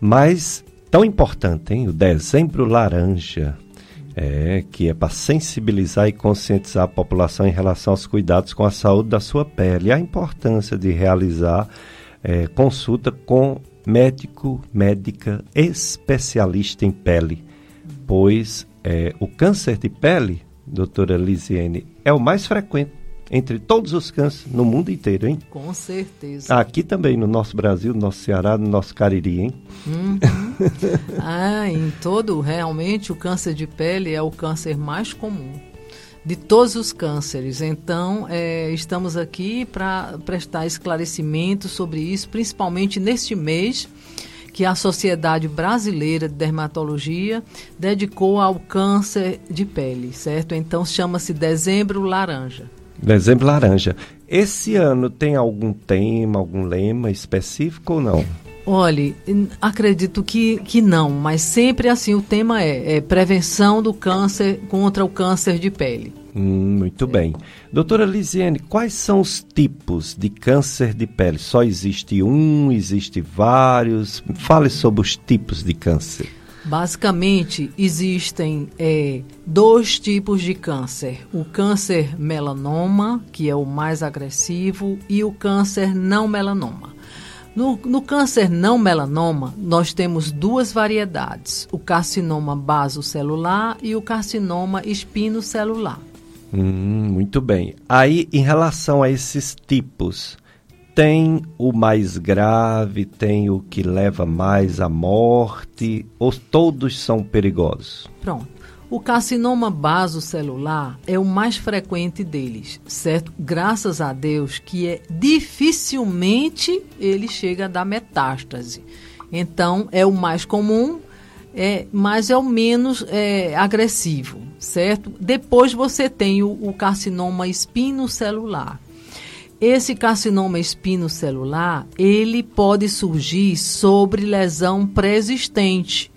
Mas tão importante, hein? O dezembro laranja. É, que é para sensibilizar e conscientizar a população em relação aos cuidados com a saúde da sua pele e a importância de realizar é, consulta com médico, médica especialista em pele, pois é, o câncer de pele, doutora Lisiane, é o mais frequente entre todos os cânceres no mundo inteiro, hein? Com certeza. Aqui também, no nosso Brasil, no nosso Ceará, no nosso Cariri, hein? Uhum. ah, em todo, realmente, o câncer de pele é o câncer mais comum de todos os cânceres. Então, é, estamos aqui para prestar esclarecimento sobre isso, principalmente neste mês que a Sociedade Brasileira de Dermatologia dedicou ao câncer de pele, certo? Então, chama-se Dezembro Laranja. Dezembro Laranja. Esse ano tem algum tema, algum lema específico ou não? Olhe, acredito que, que não, mas sempre assim o tema é, é prevenção do câncer contra o câncer de pele. Hum, muito é. bem. Doutora Lisiane, quais são os tipos de câncer de pele? Só existe um, existe vários? Fale sobre os tipos de câncer. Basicamente, existem é, dois tipos de câncer: o câncer melanoma, que é o mais agressivo, e o câncer não melanoma. No, no, câncer não melanoma, nós temos duas variedades: o carcinoma basocelular e o carcinoma espinocelular. Hum, muito bem. Aí, em relação a esses tipos, tem o mais grave, tem o que leva mais à morte, ou todos são perigosos? Pronto. O carcinoma basocelular é o mais frequente deles, certo? Graças a Deus que é dificilmente ele chega a dar metástase. Então é o mais comum, é, mas é o menos é, agressivo, certo? Depois você tem o, o carcinoma espinocelular. Esse carcinoma espinocelular, ele pode surgir sobre lesão pré-existente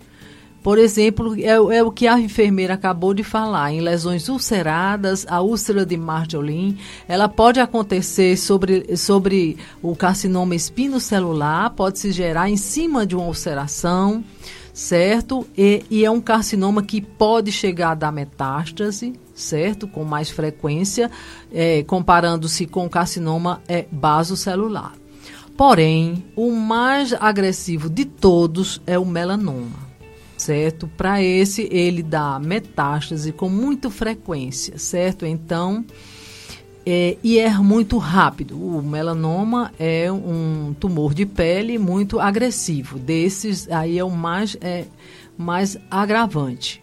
por exemplo, é, é, o que a enfermeira acabou de falar, em lesões ulceradas, a úlcera de Marjolin, ela pode acontecer sobre, sobre o carcinoma espinocelular, pode se gerar em cima de uma ulceração, certo? E, e é um carcinoma que pode chegar a dar metástase, certo? Com mais frequência, é, comparando-se com o carcinoma é, basocelular. Porém, o mais agressivo de todos é o melanoma certo? Para esse, ele dá metástase com muita frequência, certo? Então, é, e é muito rápido. O melanoma é um tumor de pele muito agressivo. Desses, aí é o mais, é, mais agravante.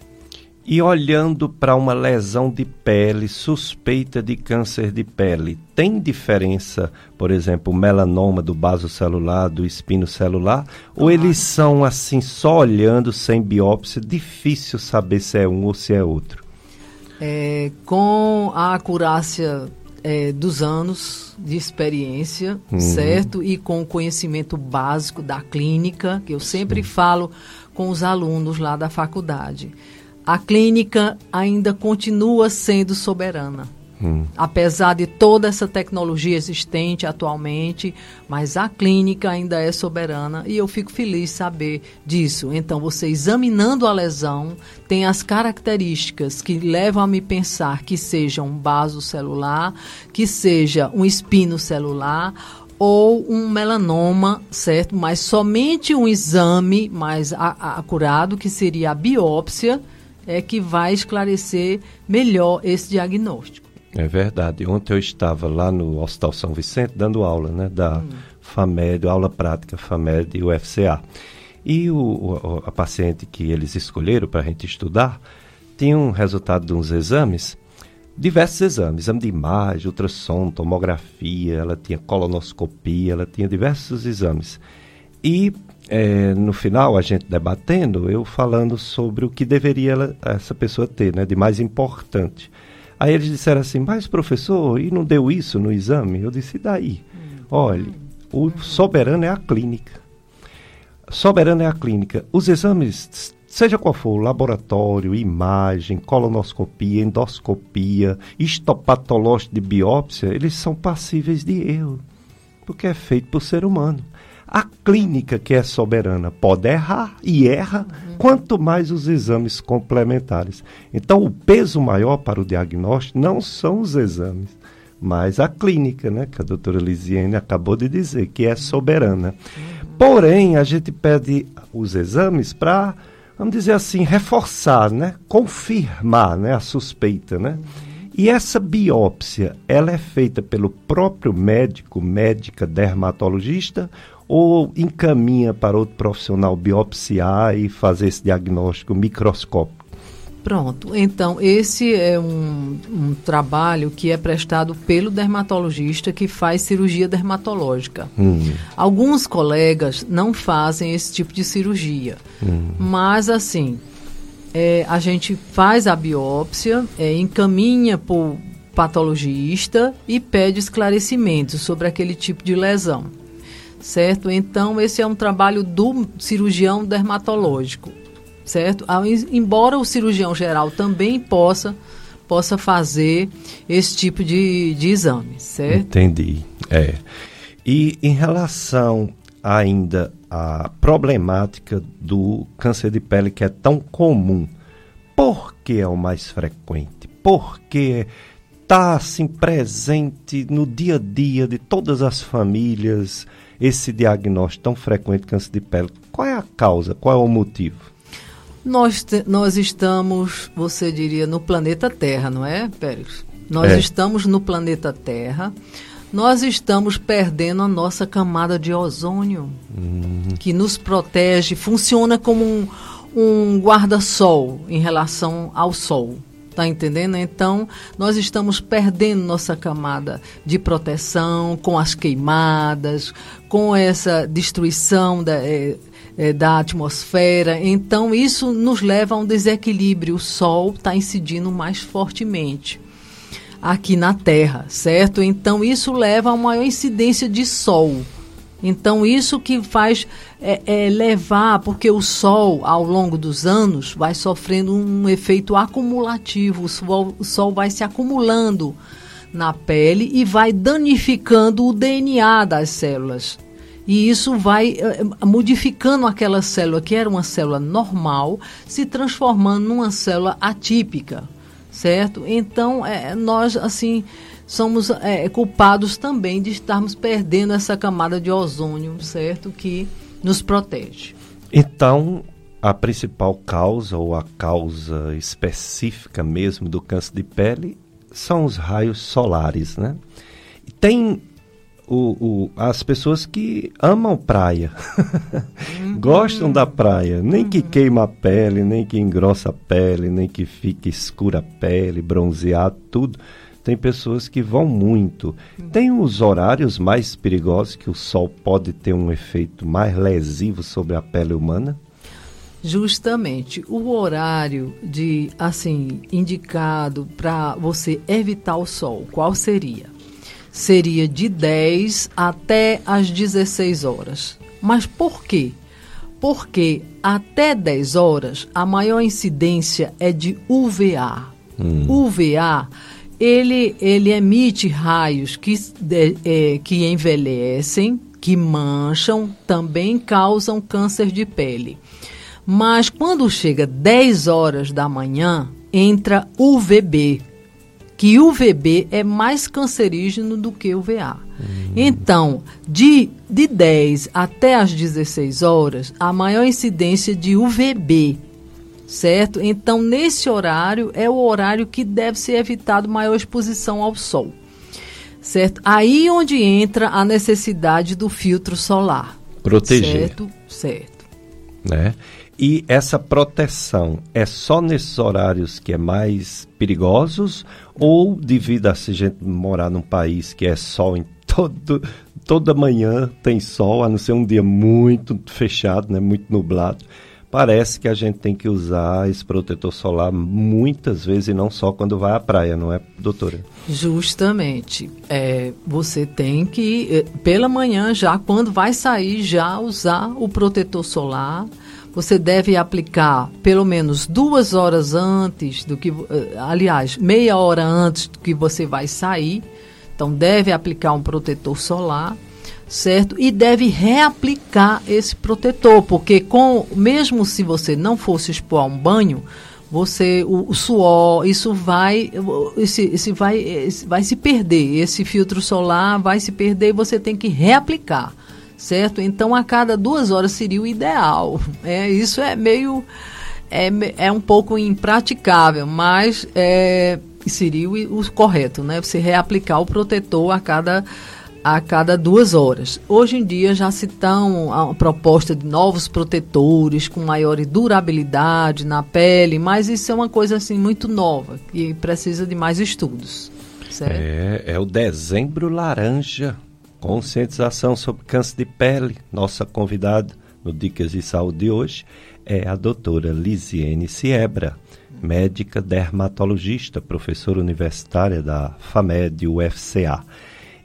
E olhando para uma lesão de pele suspeita de câncer de pele, tem diferença, por exemplo, o melanoma do baso celular, do espino celular? Ou eles são assim, só olhando sem biópsia, difícil saber se é um ou se é outro? É, com a acurácia é, dos anos de experiência, uhum. certo? E com o conhecimento básico da clínica, que eu sempre falo com os alunos lá da faculdade a clínica ainda continua sendo soberana. Hum. Apesar de toda essa tecnologia existente atualmente, mas a clínica ainda é soberana e eu fico feliz saber disso. Então, você examinando a lesão, tem as características que levam a me pensar que seja um baso celular, que seja um espino celular ou um melanoma, certo? Mas somente um exame mais acurado, que seria a biópsia, é que vai esclarecer melhor esse diagnóstico. É verdade. Ontem eu estava lá no Hospital São Vicente dando aula, né, da hum. FAMED, aula prática FAMED e UFCA. E o, o, a paciente que eles escolheram para a gente estudar tinha um resultado de uns exames, diversos exames, exame de imagem, ultrassom, tomografia, ela tinha colonoscopia, ela tinha diversos exames. E é, no final, a gente debatendo, eu falando sobre o que deveria ela, essa pessoa ter, né, de mais importante. Aí eles disseram assim, mas professor, e não deu isso no exame? Eu disse, e daí? Hum. Olhe, O soberano é a clínica. Soberano é a clínica. Os exames, seja qual for, laboratório, imagem, colonoscopia, endoscopia, histopatológico de biópsia, eles são passíveis de erro, porque é feito por ser humano. A clínica que é soberana pode errar e erra, uhum. quanto mais os exames complementares. Então, o peso maior para o diagnóstico não são os exames, mas a clínica, né, que a doutora Lisiane acabou de dizer, que é soberana. Porém, a gente pede os exames para, vamos dizer assim, reforçar, né, confirmar né, a suspeita. Né? E essa biópsia, ela é feita pelo próprio médico, médica, dermatologista, ou encaminha para outro profissional biopsiar e fazer esse diagnóstico microscópico? Pronto, então esse é um, um, trabalho que é prestado pelo dermatologista que faz cirurgia dermatológica. Hum. Alguns colegas não fazem esse tipo de cirurgia, hum. mas assim, é, a gente faz a biópsia, é, encaminha para o patologista e pede esclarecimentos sobre aquele tipo de lesão. Certo? Então, esse é um trabalho do cirurgião dermatológico certo? Embora o cirurgião geral também possa possa fazer esse tipo de, de exame, certo? Entendi. É. E em relação ainda à problemática do câncer de pele que é tão comum, por que é o mais frequente? Por que está assim presente no dia a dia de todas as famílias esse diagnóstico tão frequente de câncer de pele? Qual é a causa? Qual é o motivo? Nós, te, nós estamos, você diria, no planeta Terra, não é, Pérez? Nós é. estamos no planeta Terra. Nós estamos perdendo a nossa camada de ozônio, uhum. que nos protege, funciona como um, um guarda-sol em relação ao Sol. Tá entendendo? Então, nós estamos perdendo nossa camada de proteção com as queimadas, com essa destruição da, é, é, da atmosfera. Então, isso nos leva a um desequilíbrio. O Sol está incidindo mais fortemente aqui na Terra, certo? Então, isso leva a uma maior incidência de Sol. Então, isso que faz é, é, levar, porque o Sol, ao longo dos anos, vai sofrendo um efeito acumulativo, o sol, o sol vai se acumulando na pele e vai danificando o DNA das células. E isso vai uh, modificando aquela célula que era uma célula normal, se transformando numa célula atípica, certo? Então, é, nós, assim, somos é, culpados também de estarmos perdendo essa camada de ozônio, certo? Que nos protege. Então, a principal causa ou a causa específica mesmo do câncer de pele são os raios solares, né? Tem o, o, as pessoas que amam praia, uhum. gostam da praia, nem que uhum. queima a pele, nem que engrossa a pele, nem que fique escura a pele, bronzeado, tudo. Tem pessoas que vão muito. Uhum. Tem os horários mais perigosos que o sol pode ter um efeito mais lesivo sobre a pele humana? Justamente o horário de assim indicado para você evitar o sol, qual seria? seria de 10 até as 16 horas. Mas por quê? Porque até 10 horas a maior incidência é de UVA. Hum. UVA ele, ele emite raios que, é, que envelhecem, que mancham, também causam câncer de pele. Mas quando chega 10 horas da manhã, entra UVB, que o VB é mais cancerígeno do que o VA. Uhum. Então, de, de 10 até as 16 horas, a maior incidência de UVB, certo? Então, nesse horário, é o horário que deve ser evitado maior exposição ao sol, certo? Aí onde entra a necessidade do filtro solar. Proteger. Certo? Certo. Né? E essa proteção é só nesses horários que é mais perigosos ou devido a se a gente morar num país que é sol em todo toda manhã tem sol, a não ser um dia muito fechado, né, muito nublado. parece que a gente tem que usar esse protetor solar muitas vezes e não só quando vai à praia, não é, doutora? Justamente. É, você tem que, eh, pela manhã, já quando vai sair, já usar o protetor solar. Você deve aplicar pelo menos duas horas antes do que, eh, aliás, meia hora antes do que você vai sair. Então, deve aplicar um protetor solar certo? E deve reaplicar esse protetor, porque com mesmo se você não fosse expor a um banho, você o, o suor, isso vai esse, esse vai esse vai se perder, esse filtro solar vai se perder e você tem que reaplicar, certo? Então a cada duas horas seria o ideal. É isso é meio é, é um pouco impraticável, mas é, seria o, o correto, né? Você reaplicar o protetor a cada a cada duas horas. Hoje em dia já se estão a proposta de novos protetores com maior durabilidade na pele, mas isso é uma coisa assim muito nova e precisa de mais estudos. Certo? É, é o dezembro laranja, conscientização sobre câncer de pele. Nossa convidada no Dicas de Saúde de hoje é a doutora Lisiene Siebra, médica dermatologista, professora universitária da FAMED UFCA.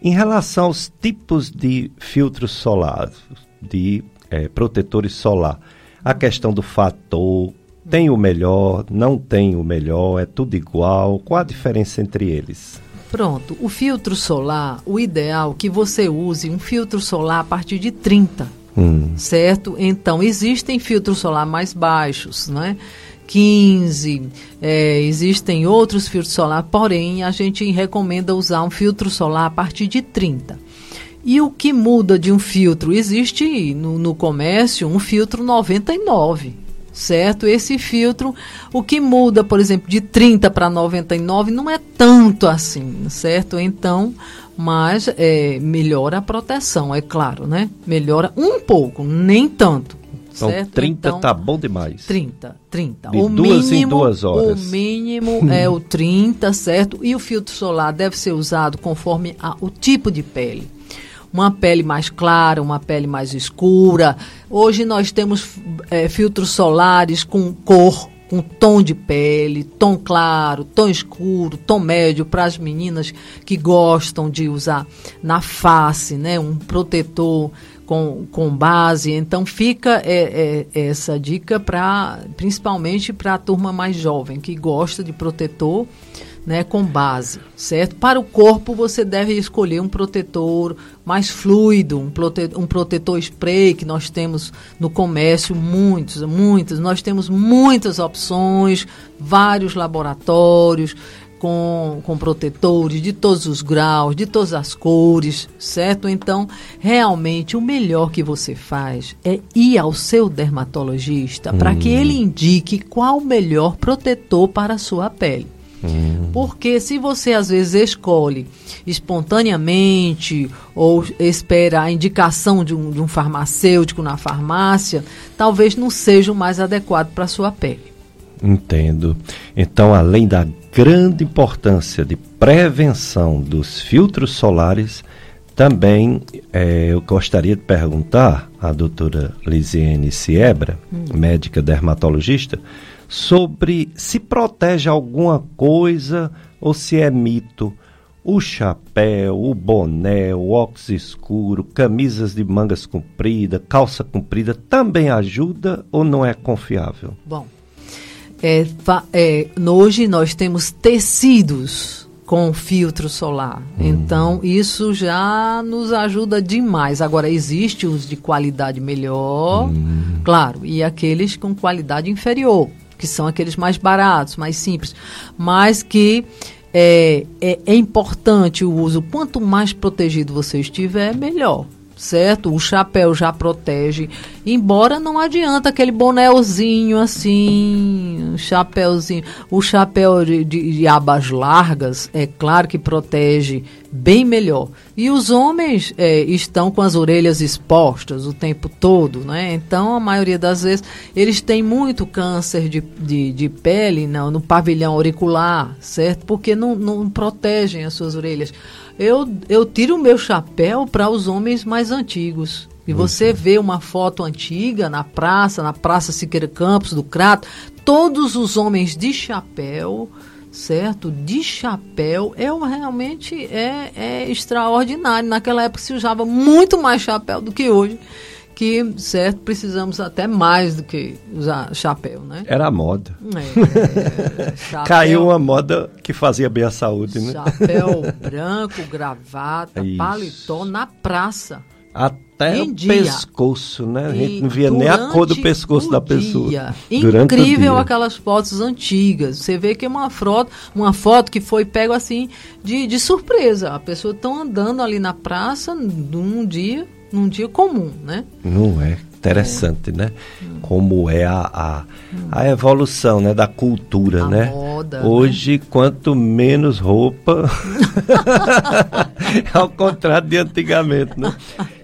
Em relação aos tipos de filtros solares, de é, protetores solar, a questão do fator, tem o melhor, não tem o melhor, é tudo igual, qual a diferença entre eles? Pronto, o filtro solar, o ideal é que você use um filtro solar a partir de 30, hum. certo? Então, existem filtros solar mais baixos, né? 15, é, existem outros filtros solar, porém a gente recomenda usar um filtro solar a partir de 30. E o que muda de um filtro? Existe no, no comércio um filtro 99, certo? Esse filtro, o que muda, por exemplo, de 30 para 99 não é tanto assim, certo? Então, mas é, melhora a proteção, é claro, né? Melhora um pouco, nem tanto. Então, certo? 30 então, tá bom demais. 30, 30. De o duas mínimo, em duas horas. O mínimo é o 30, certo? E o filtro solar deve ser usado conforme a, o tipo de pele. Uma pele mais clara, uma pele mais escura. Hoje nós temos é, filtros solares com cor, com tom de pele, tom claro, tom escuro, tom médio para as meninas que gostam de usar na face, né, um protetor com, com base. Então fica é, é, essa dica para principalmente para a turma mais jovem que gosta de protetor. Né, com base, certo? Para o corpo você deve escolher um protetor mais fluido, um, prote um protetor spray que nós temos no comércio muitos, muitos. Nós temos muitas opções, vários laboratórios com, com protetores de todos os graus, de todas as cores, certo? Então, realmente, o melhor que você faz é ir ao seu dermatologista hum. para que ele indique qual o melhor protetor para a sua pele. Hum. Porque se você às vezes escolhe espontaneamente ou espera a indicação de um, de um farmacêutico na farmácia, talvez não seja o mais adequado para a sua pele. Entendo. Então, além da grande importância de prevenção dos filtros solares, também é, eu gostaria de perguntar à doutora Lisiane Siebra, hum. médica dermatologista, sobre se protege alguma coisa ou se é mito o chapéu, o boné, o óculos escuro, camisas de mangas compridas, calça comprida, também ajuda ou não é confiável? Bom, é, é, hoje nós temos tecidos com filtro solar. Hum. Então, isso já nos ajuda demais. Agora, existe os de qualidade melhor, hum. claro, e aqueles com qualidade inferior, que são aqueles mais baratos, mais simples, mas que é, é, é importante o uso. Quanto mais protegido você estiver, melhor certo? O chapéu já protege. Embora não adianta aquele bonézinho assim, chapéuzinho. O chapéu de, de, de, abas largas, é claro que protege bem melhor. E os homens é, estão com as orelhas expostas o tempo todo, né? Então, a maioria das vezes, eles têm muito câncer de, de, de pele não, no pavilhão auricular, certo? Porque não, não protegem as suas orelhas. Eu, eu tiro o meu chapéu para os homens mais antigos, E você vê uma foto antiga na praça, na Praça Siqueira Campos, do Crato, todos os homens de chapéu, certo? De chapéu, é realmente é, é extraordinário. Naquela época se usava muito mais chapéu do que hoje que, certo, precisamos até mais do que usar chapéu, né? Era a moda. É, chapéu, Caiu uma moda que fazia bem a saúde, né? Chapéu branco, gravata, Isso. paletó na praça. Até em o dia. pescoço, né? A gente não via nem a cor do pescoço da pessoa. Dia. Incrível aquelas fotos antigas. Você vê que é uma foto, uma foto que foi pego assim de, de surpresa. A pessoa estão andando ali na praça num dia num dia comum, né? Não é interessante, é. né? Como é a, a, a, evolução né, da cultura, a né? Moda, né? Hoje, né? quanto menos roupa, ao contrário de antigamente, né?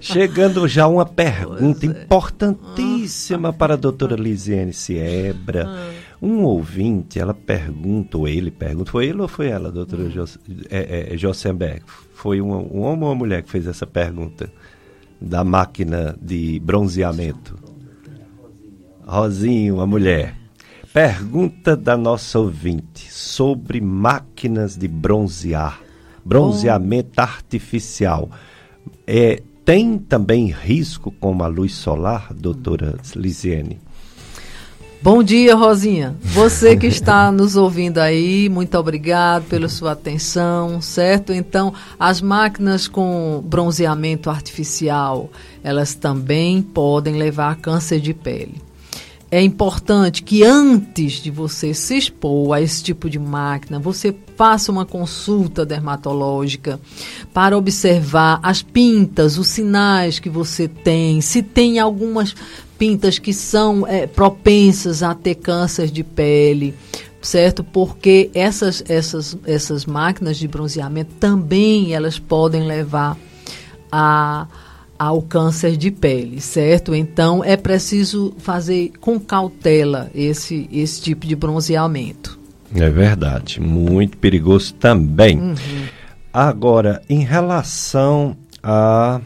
Chegando já uma pergunta é. importantíssima para a doutora Lisiane Siebra. Ah. Um ouvinte, ela pergunta, ou ele pergunta, foi ele ou foi ela, doutora hum. Jos, é, é? Foi um, um homem ou uma mulher que fez essa pergunta? Da máquina de bronzeamento? Rosinho, a mulher. Pergunta da nossa ouvinte sobre máquinas de bronzear, bronzeamento oh. artificial. É, tem também risco com a luz solar, doutora Lisiane? Bom dia, Rosinha. Você que está nos ouvindo aí, muito obrigado pela sua atenção, certo? Então, as máquinas com bronzeamento artificial, elas também podem levar a câncer de pele. É importante que antes de você se expor a esse tipo de máquina, você faça uma consulta dermatológica para observar as pintas, os sinais que você tem, se tem algumas pintas que são é, propensas a ter câncer de pele, certo? Porque essas, essas, essas máquinas de bronzeamento também elas podem levar a, ao câncer de pele, certo? Então é preciso fazer com cautela esse, esse tipo de bronzeamento. É verdade, muito perigoso também. Uhum. Agora, em relação a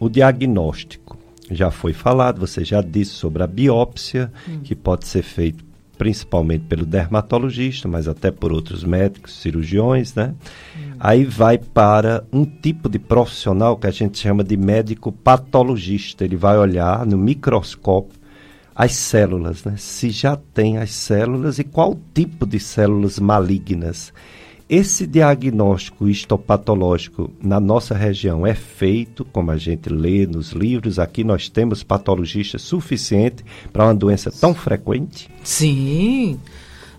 o diagnóstico, já foi falado, você já disse sobre a biópsia, hum. que pode ser feita principalmente pelo dermatologista, mas até por outros médicos, cirurgiões, né? Hum. Aí vai para um tipo de profissional que a gente chama de médico patologista. Ele vai olhar no microscópio as células, né? Se já tem as células e qual tipo de células malignas. Esse diagnóstico histopatológico na nossa região é feito, como a gente lê nos livros, aqui nós temos patologistas suficiente para uma doença tão frequente? Sim.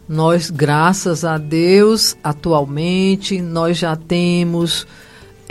Nós, graças a Deus, atualmente nós já temos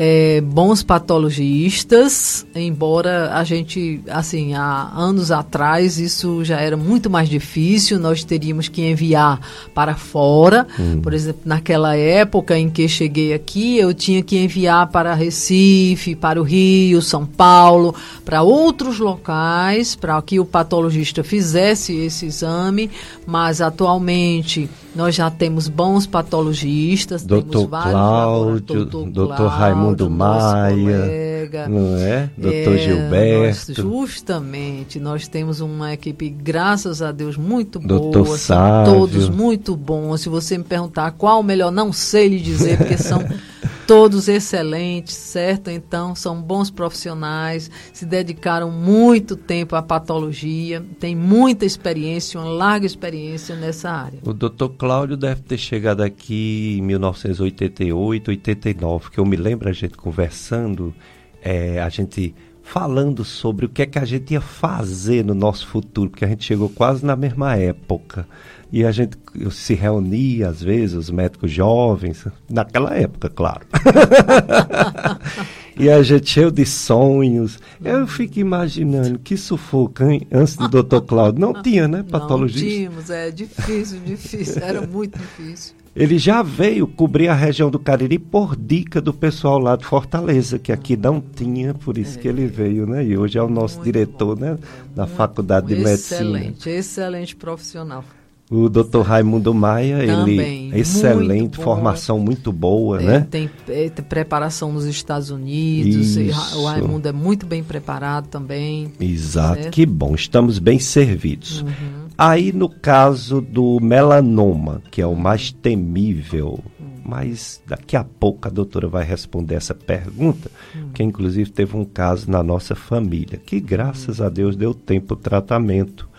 é, bons patologistas, embora a gente, assim, há anos atrás isso já era muito mais difícil, nós teríamos que enviar para fora. Hum. Por exemplo, naquela época em que cheguei aqui, eu tinha que enviar para Recife, para o Rio, São Paulo, para outros locais, para que o patologista fizesse esse exame, mas atualmente nós já temos bons patologistas, doutor temos vários Cláudio, doutor, doutor Raimundo Maia, colega, não é? Doutor é, Gilberto. Nós, justamente, nós temos uma equipe, graças a Deus, muito doutor boa, Sávio. todos muito bons. Se você me perguntar qual o melhor, não sei lhe dizer, porque são todos excelentes, certo? Então, são bons profissionais, se dedicaram muito tempo à patologia, têm muita experiência, uma larga experiência nessa área. O doutor Cláudio deve ter chegado aqui em 1988, 89, que eu me lembro a gente conversando, é, a gente falando sobre o que é que a gente ia fazer no nosso futuro, porque a gente chegou quase na mesma época. E a gente se reunia, às vezes, os médicos jovens, naquela época, claro. e a gente cheio de sonhos. Eu fico imaginando que sufoco, hein? Antes do doutor Cláudio. Não tinha, né, patologista? Não tínhamos, é difícil, difícil. Era muito difícil. Ele já veio cobrir a região do Cariri por dica do pessoal lá de Fortaleza, que aqui não tinha, por isso é. que ele veio, né? E hoje é o nosso muito diretor, bom. né? Da muito Faculdade bom. de Medicina. Excelente, excelente profissional. O doutor Raimundo Maia, Também, ele excelente, muito formação muito boa, É, né? Tem, é, tem preparação nos Estados Unidos. O Raimundo é muito bem preparado também. Exato, Certo. que bom, estamos bem servidos. Uhum. Aí no caso do melanoma, que é o mais temível, mas daqui a pouco a doutora vai responder essa pergunta, que inclusive teve um caso na nossa família, que graças a Deus deu tempo o tratamento.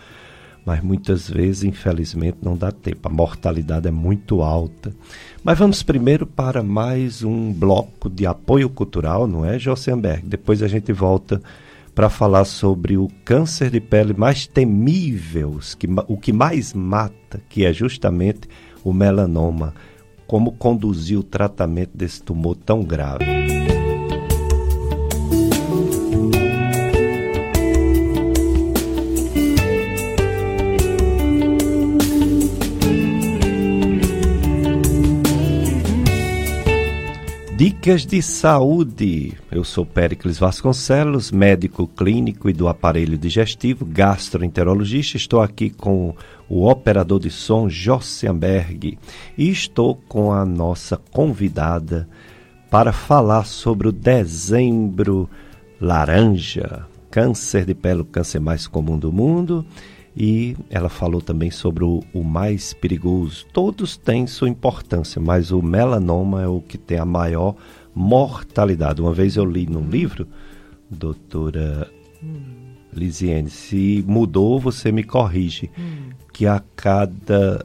Mas muitas vezes, infelizmente, não dá tempo. A mortalidade é muito alta. Mas vamos primeiro para mais um bloco de apoio cultural, não é, Josenberg? Depois a gente volta para falar sobre o câncer de pele mais temível, o que mais mata, que é justamente o melanoma. Como conduzir o tratamento desse tumor tão grave. Dicas de saúde. Eu sou Péricles Vasconcelos, médico clínico e do aparelho digestivo, gastroenterologista. Estou aqui com o operador de som Jossianberg e estou com a nossa convidada para falar sobre o dezembro laranja, câncer de pele, o câncer mais comum do mundo. E ela falou também sobre o, o mais perigoso. Todos têm sua importância, mas o melanoma é o que tem a maior mortalidade. Uma vez eu li num livro, doutora Lisiane, se mudou, você me corrige, que a cada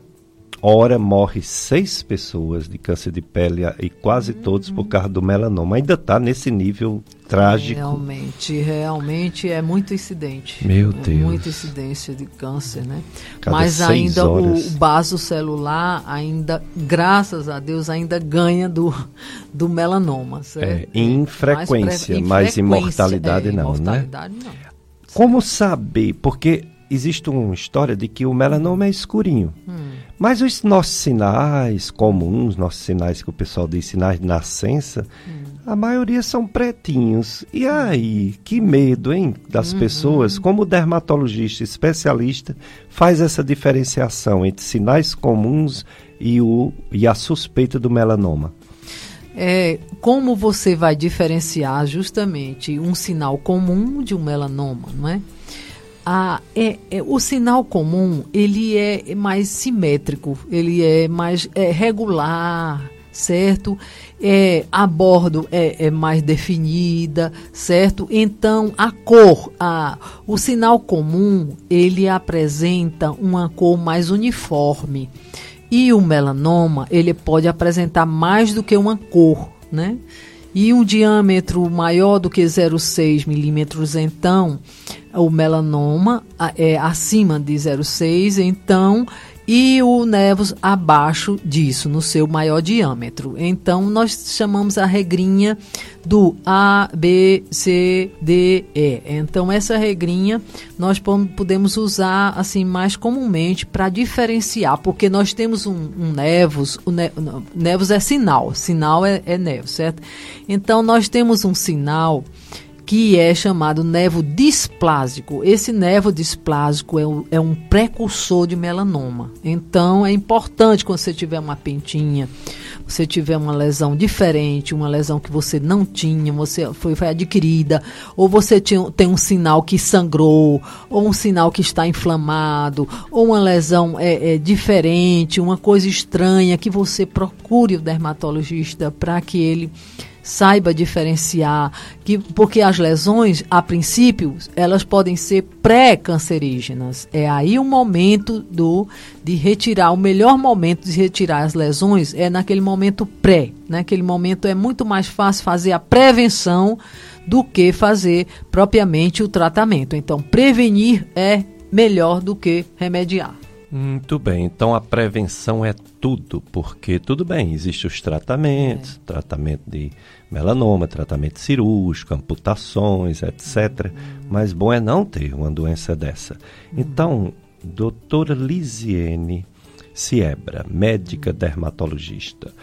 hora morre seis pessoas de câncer de pele e quase todos por causa do melanoma. Ainda está nesse nível trágico. Realmente, realmente é muito incidente. Meu É Deus. Muita incidência de câncer, né? Cada Mas ainda o, horas. o vaso celular, ainda, graças a Deus, ainda ganha do, do melanoma, certo? É, em Mais frequência, mas em frequência, mortalidade é, não, né? mortalidade não. Como saber? Porque existe uma história de que o melanoma é escurinho. Mas os nossos sinais comuns, nossos sinais que o pessoal diz sinais de nascença, a maioria são pretinhos. E aí, que medo, hein, das pessoas? Como o dermatologista especialista faz essa diferenciação entre sinais comuns e, o, e a suspeita do melanoma? É, como você vai diferenciar justamente um sinal comum de um melanoma, não é? Ah, é, é, o sinal comum ele é mais simétrico, ele é mais é, regular, certo? É, a bordo é, é mais definida, certo? Então a cor, a, o sinal comum ele apresenta uma cor mais uniforme. E o melanoma, ele pode apresentar mais do que uma cor, né? E um diâmetro maior do que 0,6 milímetros, então, o melanoma é acima de 0,6, então, e o nevus abaixo disso, no seu maior diâmetro. Então, nós chamamos a regrinha do A, B, C, D, E. Então, essa regrinha nós podemos usar assim mais comumente para diferenciar, porque nós temos um, um nevus, o ne, nevus é sinal, sinal é, é nevus, certo? Então, nós temos um sinal que é chamado nevo displásico. Esse nevo displásico é um, é um precursor de melanoma. Então, é importante quando você tiver uma pintinha, você tiver uma lesão diferente, uma lesão que você não tinha, você foi, foi adquirida, ou você tinha, tem um sinal que sangrou, ou um sinal que está inflamado, ou uma lesão é, é diferente, uma coisa estranha, que você procure o dermatologista para que ele saiba diferenciar, que, porque as lesões, a princípio, elas podem ser pré-cancerígenas. É aí o momento do de retirar, o melhor momento de retirar as lesões é naquele momento pré. Naquele momento é muito mais fácil fazer a prevenção do que fazer propriamente o tratamento. Então, prevenir é melhor do que remediar. Muito bem, então a prevenção é tudo, porque tudo bem, existem os tratamentos, tratamento de melanoma, tratamento cirúrgico, amputações, etc. Mas bom é não ter uma doença dessa. Então, doutora Lisiene Siebra, médica dermatologista,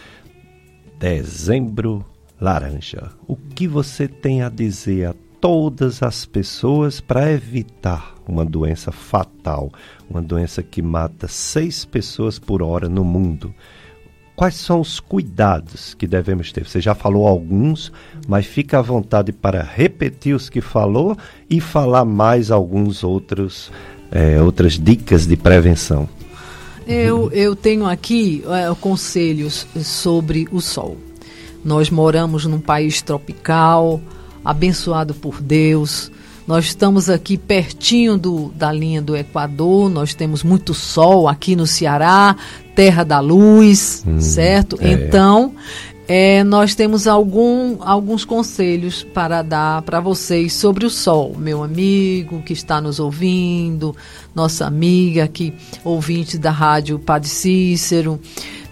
dezembro laranja, o que você tem a dizer a todas as pessoas para evitar uma doença fatal, uma doença que mata seis pessoas por hora no mundo. Quais são os cuidados que devemos ter? Você já falou alguns, mas fica à vontade para repetir os que falou e falar mais alguns outros é, outras dicas de prevenção. Eu, eu tenho aqui é, conselhos sobre o sol. Nós moramos num país tropical, abençoado por Deus. Nós estamos aqui pertinho do, da linha do Equador, nós temos muito sol aqui no Ceará, terra da luz, hum, certo? É. Então, é, nós temos algum, alguns conselhos para dar para vocês sobre o sol, meu amigo que está nos ouvindo, nossa amiga aqui, ouvinte da rádio Padre Cícero.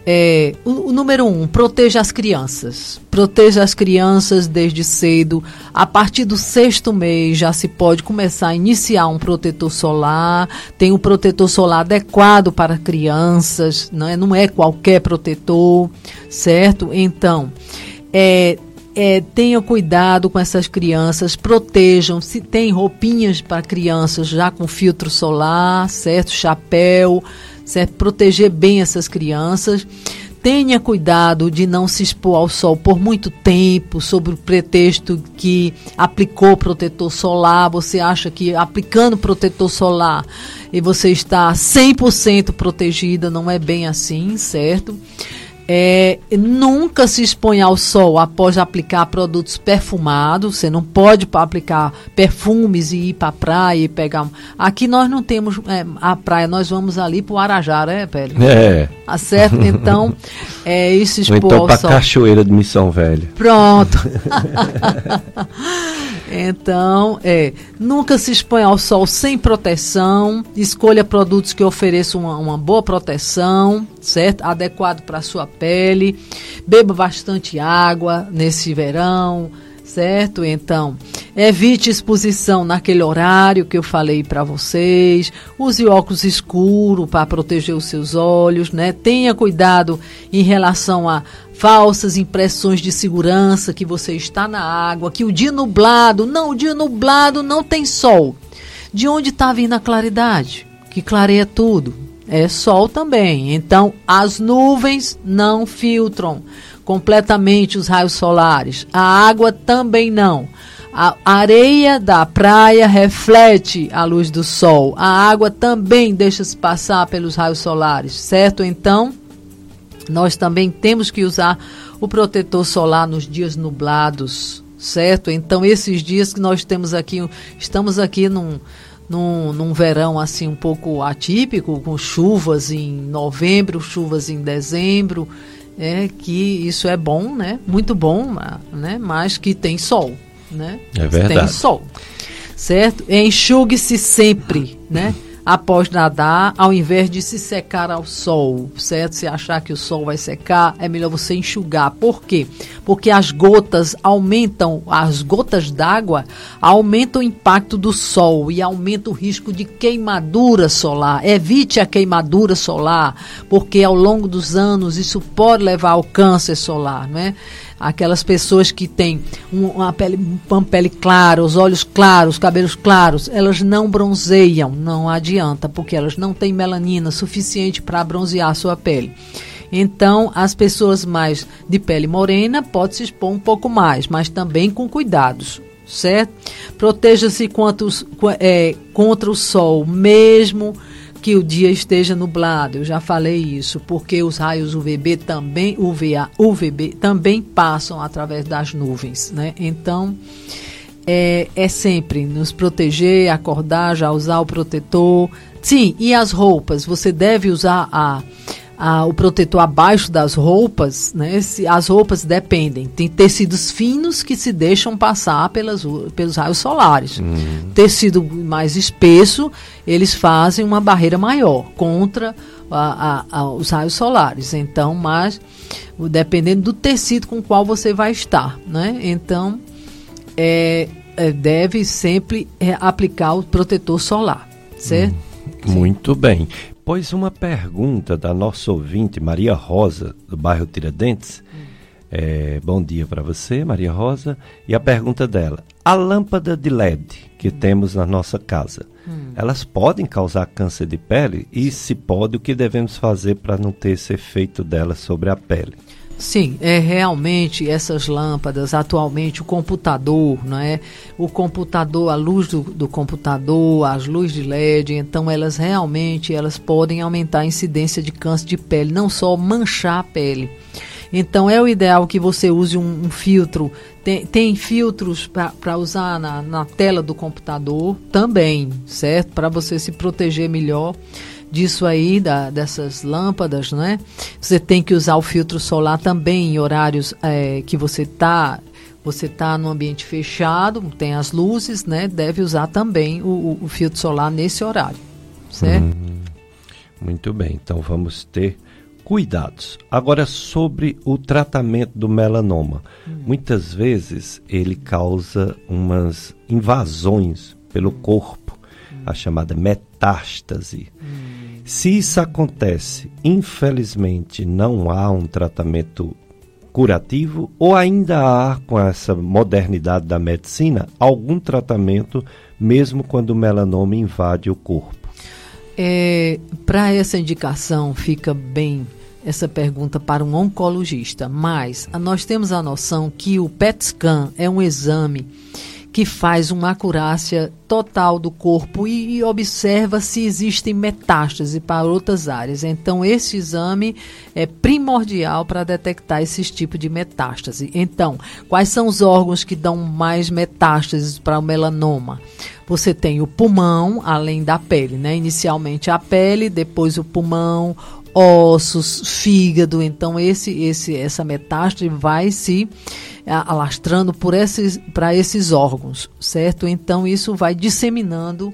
É, o, o, número um, proteja as crianças. Proteja as crianças desde cedo. A partir do sexto mês já se pode começar a iniciar um protetor solar. Tem um protetor solar adequado para crianças, não é, não é qualquer protetor, certo? Então, é, é, tenha cuidado com essas crianças, protejam. Se tem roupinhas para crianças já com filtro solar, certo? Chapéu certo? Proteger bem essas crianças. Tenha cuidado de não se expor ao sol por muito tempo, sob o pretexto que aplicou protetor solar. Você acha que aplicando protetor solar e você está 100% protegida, não é bem assim, certo? É, nunca se expõe ao sol após aplicar produtos perfumados. Você não pode aplicar perfumes e ir para a praia e pegar. Aqui nós não temos é, a praia, nós vamos ali para o Arajá, né, Pélio? É. Tá certo? Então, é isso expor então, para Cachoeira de Missão Velha. Pronto. Então, é, nunca se expõe ao sol sem proteção, escolha produtos que ofereçam uma, uma boa proteção, certo? Adequado para a sua pele. Beba bastante água nesse verão, certo? Então, evite exposição naquele horário que eu falei para vocês. Use óculos escuros para proteger os seus olhos, né? Tenha cuidado em relação a falsas impressões de segurança que você está na água, que o dia nublado, não, o dia nublado não tem sol. De onde está vindo a claridade? Que clareia tudo. É sol também. Então, as nuvens não filtram completamente os raios solares. A água também não. A areia da praia reflete a luz do sol. A água também deixa-se passar pelos raios solares, certo? Então, nós também temos que usar o protetor solar nos dias nublados, certo? Então, esses dias que nós temos aqui, estamos aqui num, num, num verão assim um pouco atípico, com chuvas em novembro, chuvas em dezembro, é que isso é bom, né? Muito bom, né? Mas que tem sol, né? É verdade. Tem sol, certo? Enxugue-se sempre, né? Após nadar, ao invés de se secar ao sol, certo? Se achar que o sol vai secar, é melhor você enxugar. Por quê? Porque as gotas aumentam, as gotas d'água aumentam o impacto do sol e aumenta o risco de queimadura solar. Evite a queimadura solar, porque ao longo dos anos isso pode levar ao câncer solar, não é? Aquelas pessoas que têm uma pele, uma pele clara, os olhos claros, os cabelos claros, elas não bronzeiam, não adianta, porque elas não têm melanina suficiente para bronzear a sua pele. Então, as pessoas mais de pele morena podem se expor um pouco mais, mas também com cuidados, certo? Proteja-se é, contra o sol, mesmo que o dia esteja nublado. Eu já falei isso, porque os raios UVB também, UVA, UVB também passam através das nuvens, né? Então, é, é sempre nos proteger, acordar, já usar o protetor. Sim, e as roupas? Você deve usar a a, o protetor abaixo das roupas, né? Se, as roupas dependem. Tem tecidos finos que se deixam passar pelas, pelos raios solares. Uhum. Tecido mais espesso, eles fazem uma barreira maior contra a, a, os raios solares. Então, mas dependendo do tecido com o qual você vai estar, né? Então, é, é, deve sempre é, aplicar o protetor solar, certo? Hum, muito bem. Pois uma pergunta da nossa ouvinte, Maria Rosa, do bairro Tiradentes. Hum. É, bom dia para você, Maria Rosa. E a pergunta dela: A lâmpada de LED que hum. temos na nossa casa, hum. elas podem causar câncer de pele? E se pode, o que devemos fazer para não ter esse efeito delas sobre a pele? Sim, é realmente essas lâmpadas, atualmente o computador, não é? O computador, a luz do, do, computador, as luzes de LED, então elas realmente elas podem aumentar a incidência de câncer de pele, não só manchar a pele. Então é o ideal que você use um, um filtro. Tem, tem filtros para usar na, na tela do computador também, certo? Para você se proteger melhor disso aí, da, dessas lâmpadas, né? Você tem que usar o filtro solar também em horários é, que você está você está no ambiente fechado, tem as luzes, né? Deve usar também o, o filtro solar nesse horário, certo? Hum, muito bem, então vamos ter cuidados. Agora sobre o tratamento do melanoma. Hum. Muitas vezes ele causa umas invasões pelo corpo, hum. a chamada metástase. Hum. Se isso acontece, infelizmente não há um tratamento curativo ou ainda há, com essa modernidade da medicina, algum tratamento mesmo quando o melanoma invade o corpo? É, para essa indicação fica bem essa pergunta para um oncologista, mas nós temos a noção que o PET scan é um exame que faz uma acurácia total do corpo e, e observa se existem metástases para outras áreas. Então, esse exame é primordial para detectar esses tipos de metástase. Então, quais são os órgãos que dão mais metástases para o melanoma? Você tem o pulmão, além da pele, né? Inicialmente a pele, depois o pulmão, ossos, fígado. Então esse, esse, essa metástase vai se alastrando por esses, para esses órgãos, certo? Então isso vai disseminando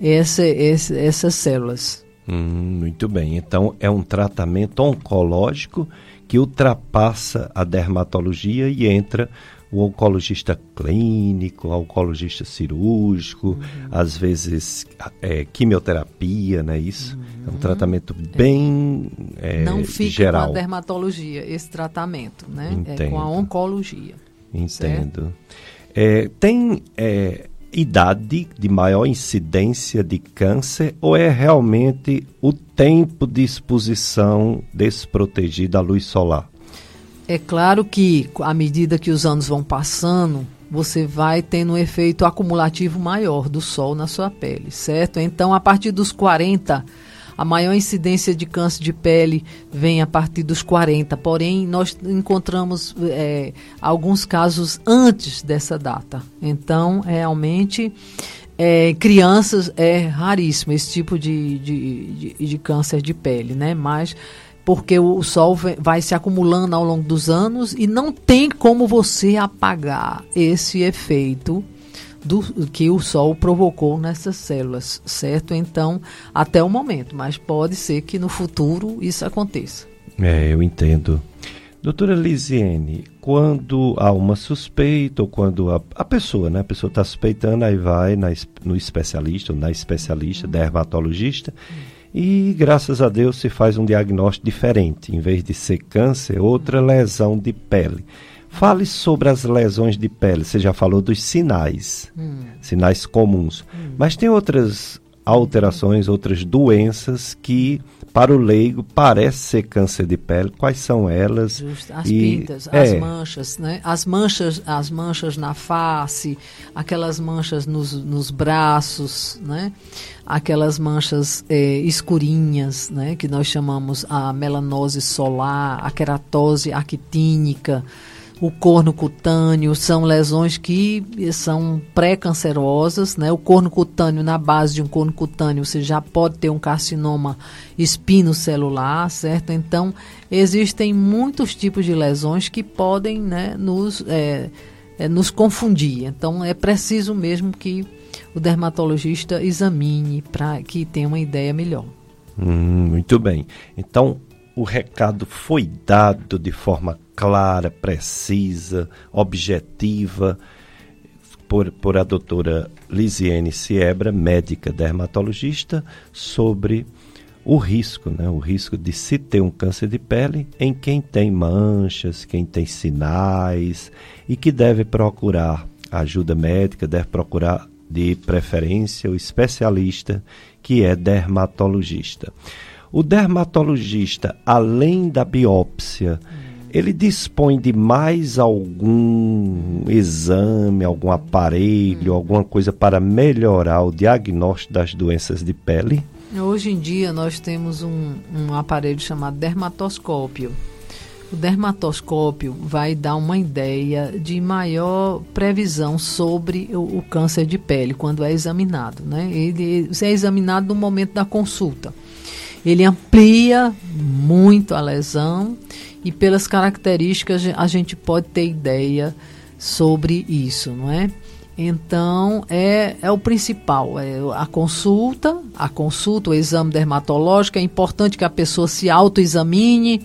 essa, essa, essas células. Hum, muito bem. Então é um tratamento oncológico que ultrapassa a dermatologia e entra o oncologista clínico, o oncologista cirúrgico, uhum. às vezes é, quimioterapia, né? Isso uhum. é um uhum. tratamento bem é, Não fica geral. com a dermatologia esse tratamento, né? Entendo. É com a oncologia. Entendo. É, tem é, idade de maior incidência de câncer ou é realmente o tempo de exposição desprotegida à luz solar? É claro que, à medida que os anos vão passando, você vai tendo um efeito acumulativo maior do sol na sua pele, certo? Então, a partir dos 40, a maior incidência de câncer de pele vem a partir dos 40. Porém, nós encontramos é, alguns casos antes dessa data. Então, realmente, é, crianças é raríssimo esse tipo de, de, de, de câncer de pele, né? Mas porque o sol vai se acumulando ao longo dos anos e não tem como você apagar esse efeito do que o sol provocou nessas células, certo? Então, até o momento, mas pode ser que no futuro isso aconteça. É, eu entendo. Doutora Lisiane, quando há uma suspeita ou quando a, a pessoa, né, a pessoa está suspeitando, aí vai na, no especialista ou na especialista, dermatologista, e graças a Deus se faz um diagnóstico diferente. Em vez de ser câncer, outra lesão de pele. Fale sobre as lesões de pele. Você já falou dos sinais, hum. sinais comuns. Hum. Mas tem outras alterações, outras doenças que para o leigo parece ser câncer de pele. Quais são elas? Justo. As e, pintas, é, as manchas, né? As manchas, as manchas na face, aquelas manchas nos, nos braços, né? Aquelas manchas é, escurinhas, né? Que nós chamamos a melanose solar, a queratose actínica o corno cutâneo são lesões que são pré-cancerosas, né? O corno cutâneo, na base de um corno cutâneo, você já pode ter um carcinoma espinocelular, certo? Então, existem muitos tipos de lesões que podem né, nos, é, é, nos confundir. Então, é preciso mesmo que o dermatologista examine para que tenha uma ideia melhor. Hum, muito bem. Então, o recado foi dado de forma clara, precisa, objetiva, por, por a doutora Lisiane Siebra, médica dermatologista, sobre o risco, né? o risco de se ter um câncer de pele em quem tem manchas, quem tem sinais e que deve procurar ajuda médica, deve procurar de preferência o especialista que é dermatologista. O dermatologista, além da biópsia, ele dispõe de mais algum exame, algum aparelho, alguma coisa para melhorar o diagnóstico das doenças de pele? Hoje em dia nós temos um, um aparelho chamado dermatoscópio. O dermatoscópio vai dar uma ideia de maior previsão sobre o, o câncer de pele quando é examinado. Né? Ele é examinado no momento da consulta. Ele amplia muito a lesão e pelas características a gente pode ter ideia sobre isso, não é? Então, é, é o principal, é a consulta, a consulta, o exame dermatológico, é importante que a pessoa se autoexamine,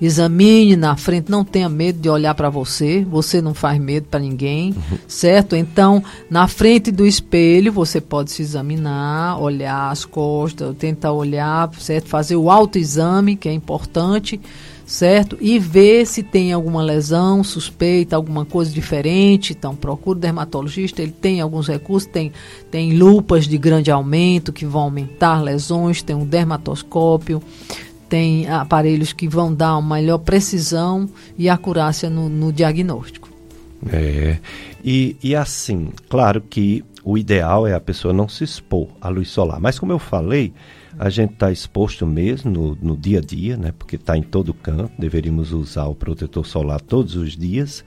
examine na frente, não tenha medo de olhar para você, você não faz medo para ninguém, uhum. certo? Então, na frente do espelho, você pode se examinar, olhar as costas, tentar olhar, certo? Fazer o autoexame, que é importante, certo? E ver se tem alguma lesão suspeita, alguma coisa diferente. Então, procure o dermatologista, ele tem alguns recursos, tem, tem lupas de grande aumento que vão aumentar lesões, tem um dermatoscópio, tem aparelhos que vão dar uma melhor precisão e acurácia no, no diagnóstico. É, e, e assim, claro que o ideal é a pessoa não se expor à luz solar, mas como eu falei, a gente está exposto mesmo no, no, dia a dia, né? Porque está em todo canto, deveríamos usar o protetor solar todos os dias.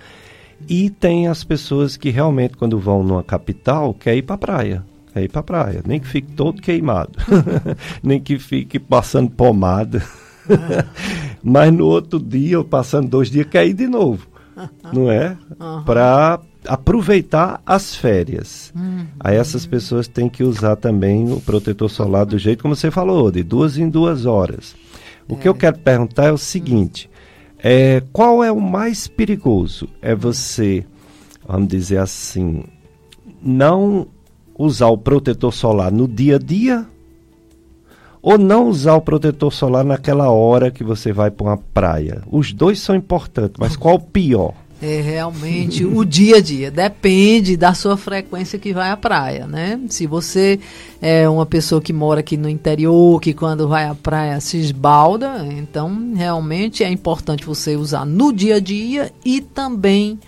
E tem as pessoas que realmente, quando vão numa capital, quer ir para a praia. Quer ir para praia. Nem que fique todo queimado. Nem que fique passando pomada. Mas no outro dia, ou passando dois dias, quer ir de novo. Não é? Para aproveitar as férias. Uhum. Aí essas pessoas têm que usar também o protetor solar do jeito como você falou, de duas em duas horas. O é. que eu quero perguntar é o seguinte: é, qual é o mais perigoso? É você, vamos dizer assim, não usar o protetor solar no dia a dia ou não usar o protetor solar naquela hora que você vai para uma praia? Os dois são importantes, mas qual o pior? É realmente o dia a dia. Depende da sua frequência que vai à praia, né? Se você é uma pessoa que mora aqui no interior, que quando vai à praia se esbalda, então realmente é importante você usar no dia a dia e também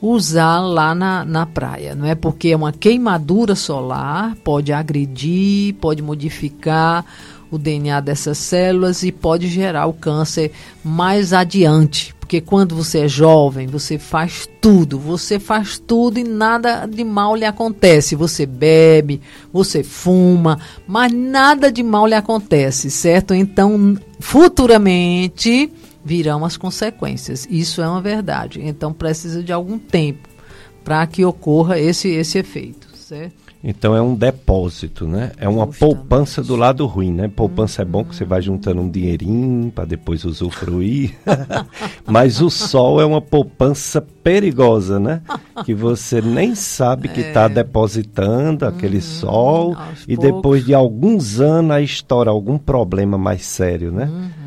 usar lá na, na praia, não é? Porque é uma queimadura solar, pode agredir, pode modificar o DNA dessas células e pode gerar o câncer mais adiante. Porque quando você é jovem, você faz tudo, você faz tudo e nada de mal lhe acontece. Você bebe, você fuma, mas nada de mal lhe acontece, certo? Então, futuramente virão as consequências. Isso é uma verdade. Então, precisa de algum tempo para que ocorra esse, esse efeito, certo? Então é um depósito, né? É uma Justamente. poupança do lado ruim, né? Poupança é bom que você vai juntando um dinheirinho para depois usufruir. Mas o sol é uma poupança perigosa, né? Que você nem sabe que está é. depositando aquele uhum. sol e poucos. depois de alguns anos aí estoura algum problema mais sério, né? Uhum.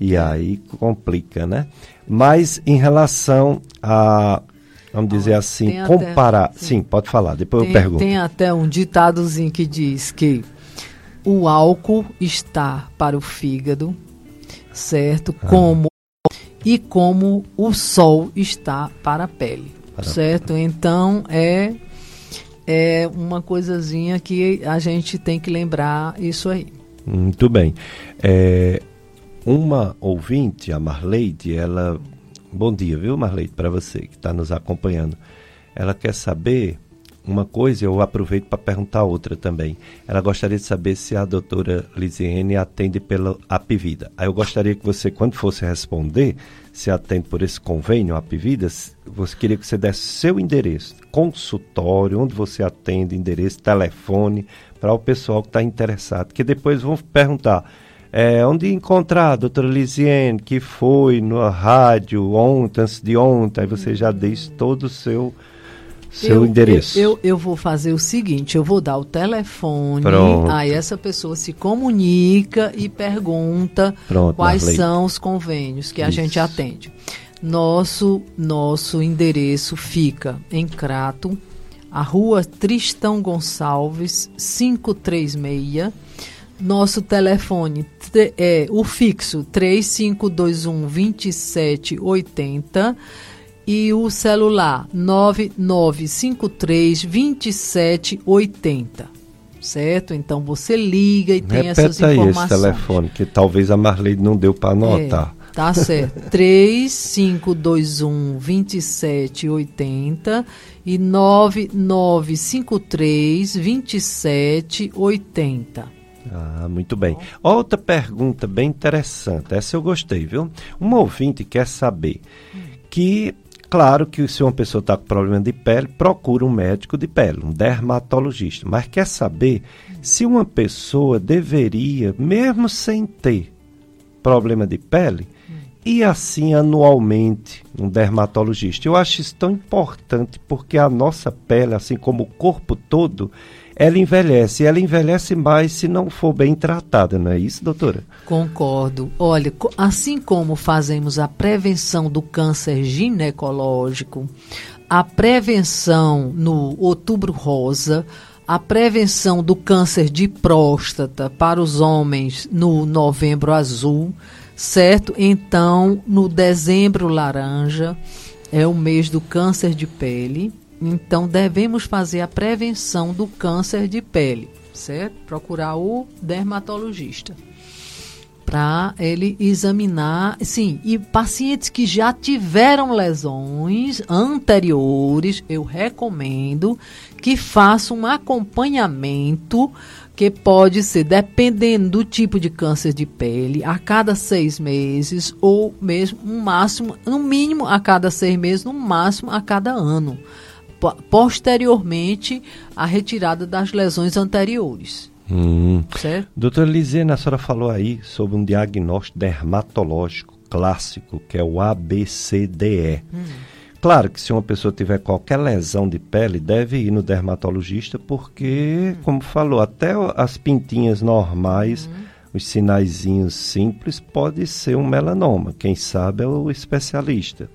E aí complica, né? Mas em relação a vamos dizer assim, comparar. Até, sim. sim. pode falar, depois tem, eu pergunto. Tem até um ditadozinho que diz que o álcool está para o fígado, certo? Ah. Como e como o sol está para a pele, para certo? Então é é uma coisazinha que a gente tem que lembrar isso aí. Muito bem. É, uma ouvinte, a Marleide, ela Bom dia, viu, Marleide, para você que está nos acompanhando. Ela quer saber uma coisa, eu aproveito para perguntar outra também. Ela gostaria de saber se a doutora Lisiane atende pela Apivida. Aí eu gostaria que você, quando fosse responder, se atende por esse convênio Apivida, você queria que você desse seu endereço, consultório, onde você atende, endereço, telefone, para o pessoal que está interessado. Que depois vão perguntar é, onde encontrar a doutora Lisiane, que foi na rádio ontem, antes de ontem, aí você já diz todo o seu, seu eu, endereço. Eu, eu, eu, vou fazer o seguinte, eu vou dar o telefone, Pronto. aí essa pessoa se comunica e pergunta Pronto, quais são os convênios que Isso. a gente atende. Nosso, nosso endereço fica em Crato, a rua Tristão Gonçalves, 536. Nosso telefone é o fixo 3521 2780 e o celular 9953 2780. Certo? Então você liga e tem Repeta essas informações. aí esse telefone, que talvez a Marley não deu para anotar. É, tá certo. 3521 2780 e 9953 2780. Ah, muito bem. Outra pergunta bem interessante. Essa eu gostei, viu? Um ouvinte quer saber que Claro que se uma pessoa está com problema de pele, procura um médico de pele, um dermatologista. Mas quer saber se uma pessoa deveria, mesmo sem ter problema de pele, ir assim anualmente um dermatologista. Eu acho isso tão importante porque a nossa pele, assim como o corpo todo, ela envelhece. Ela envelhece mais se não for bem tratada, não é isso, doutora? Concordo. Olha, assim como fazemos a prevenção do câncer ginecológico, a prevenção no outubro rosa, a prevenção do câncer de próstata para os homens no novembro azul, certo? Então, no dezembro laranja é o mês do câncer de pele. Então, devemos fazer a prevenção do câncer de pele, certo? Procurar o dermatologista para ele examinar, sim, e pacientes que já tiveram lesões anteriores, eu recomendo que façam um acompanhamento que pode ser, dependendo do tipo de câncer de pele, a cada seis meses ou mesmo um máximo, no mínimo a cada seis meses, no máximo a cada ano posteriormente à retirada das lesões anteriores. Hum. Certo? Doutora Lisiane, a senhora falou aí sobre um diagnóstico dermatológico clássico, que é o ABCDE. Hum. Claro que se uma pessoa tiver qualquer lesão de pele, deve ir no dermatologista, porque, hum. como falou, até as pintinhas normais, hum. os sinaizinhos simples, pode ser um melanoma. Quem sabe é o especialista.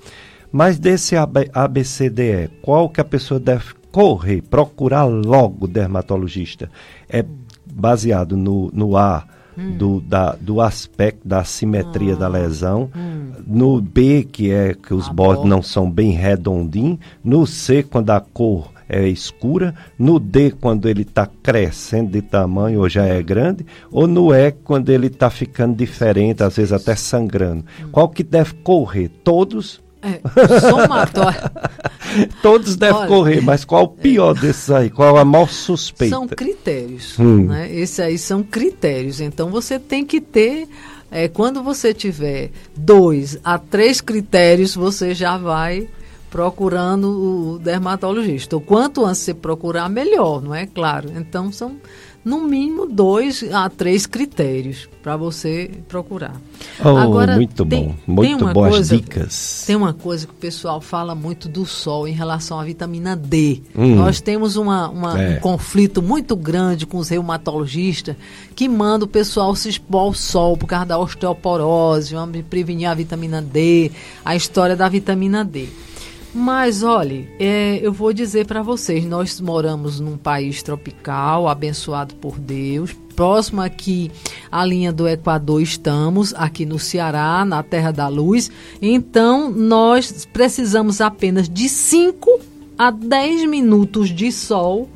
Mas desse ABCDE, qual que a pessoa deve correr, procurar logo o dermatologista? É baseado no, no A, hum. do, da, do aspecto da simetria da ah. lesão, hum. no B, que é que os bordes não são bem redondinhos, no C, quando a cor é escura, no D, quando ele está crescendo de tamanho ou já é grande, ou no E, quando ele está ficando diferente, às vezes até sangrando. Hum. Qual que deve correr? Todos é, somatório. Todos devem Olha, correr, mas qual o pior é, desses aí? Qual a maior suspeita? São critérios. Hum. Né? Esses aí são critérios. Então você tem que ter. É, quando você tiver dois a três critérios, você já vai procurando o dermatologista. O quanto antes você procurar, melhor, não é? Claro. Então são no mínimo dois a três critérios para você procurar. Oh, Agora, muito tem, bom, muito boas coisa, dicas. Tem uma coisa que o pessoal fala muito do sol em relação à vitamina D. Hum, Nós temos uma, uma é. um conflito muito grande com os reumatologistas que mandam o pessoal se expor ao sol por causa da osteoporose, vamos prevenir a vitamina D, a história da vitamina D. Mas olhe, é, eu vou dizer para vocês, nós moramos num país tropical, abençoado por Deus, próximo aqui à linha do Equador estamos, aqui no Ceará, na Terra da Luz. Então, nós precisamos apenas de 5 a 10 minutos de sol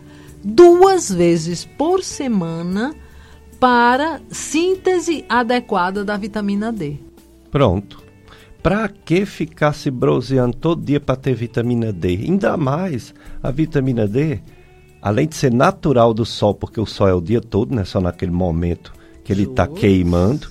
duas vezes por semana para síntese adequada da vitamina D. Pronto. Para que ficar se bronzeando todo dia para ter vitamina D? Ainda mais a vitamina D, além de ser natural do sol, porque o sol é o dia todo, não é só naquele momento que ele está queimando,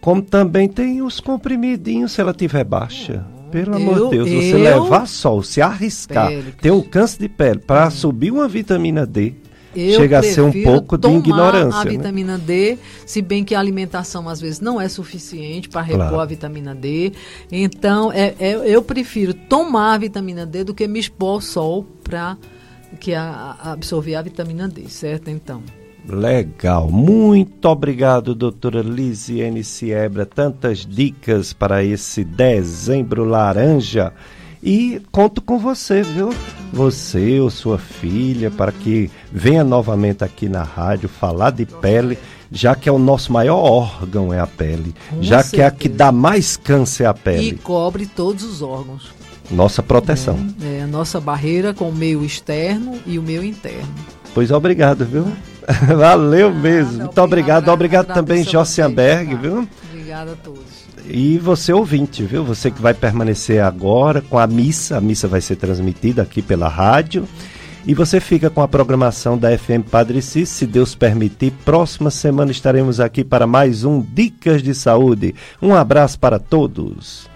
como também tem os comprimidinhos se ela tiver baixa. Pelo amor de Deus, você eu, levar sol, se arriscar, ter um câncer de pele para hum. subir uma vitamina D, eu Chega a ser um pouco de ignorância. a né? vitamina né? D, se bem que a alimentação às vezes não é suficiente para repor claro. a vitamina D. Então, é, é, eu prefiro tomar a vitamina D do que me expor ao sol para que a, a absorver a vitamina D, certo? Então. Legal, muito obrigado, doutora Lisiane Siebra. Tantas dicas para esse dezembro laranja. E conto com você, viu? Você ou sua filha, para que venha novamente aqui na rádio falar de pele, já que é o nosso maior órgão é a pele, Com já certeza. que é a que dá mais câncer é a E pele. cobre todos os órgãos. Nossa proteção. É a nossa barreira com o meio externo e o meio interno. Pois obrigado, viu? Valeu mesmo. Muito obrigado. Obrigada, Obrigado também, Josianberg, tá? viu? Obrigada a todos. E você ouvinte, viu? Você que vai permanecer agora com a missa. A missa vai ser transmitida aqui pela rádio. E você fica com a programação da FM Padre Cis, se Deus permitir. Próxima semana estaremos aqui para mais um Dicas de Saúde. Um abraço para todos.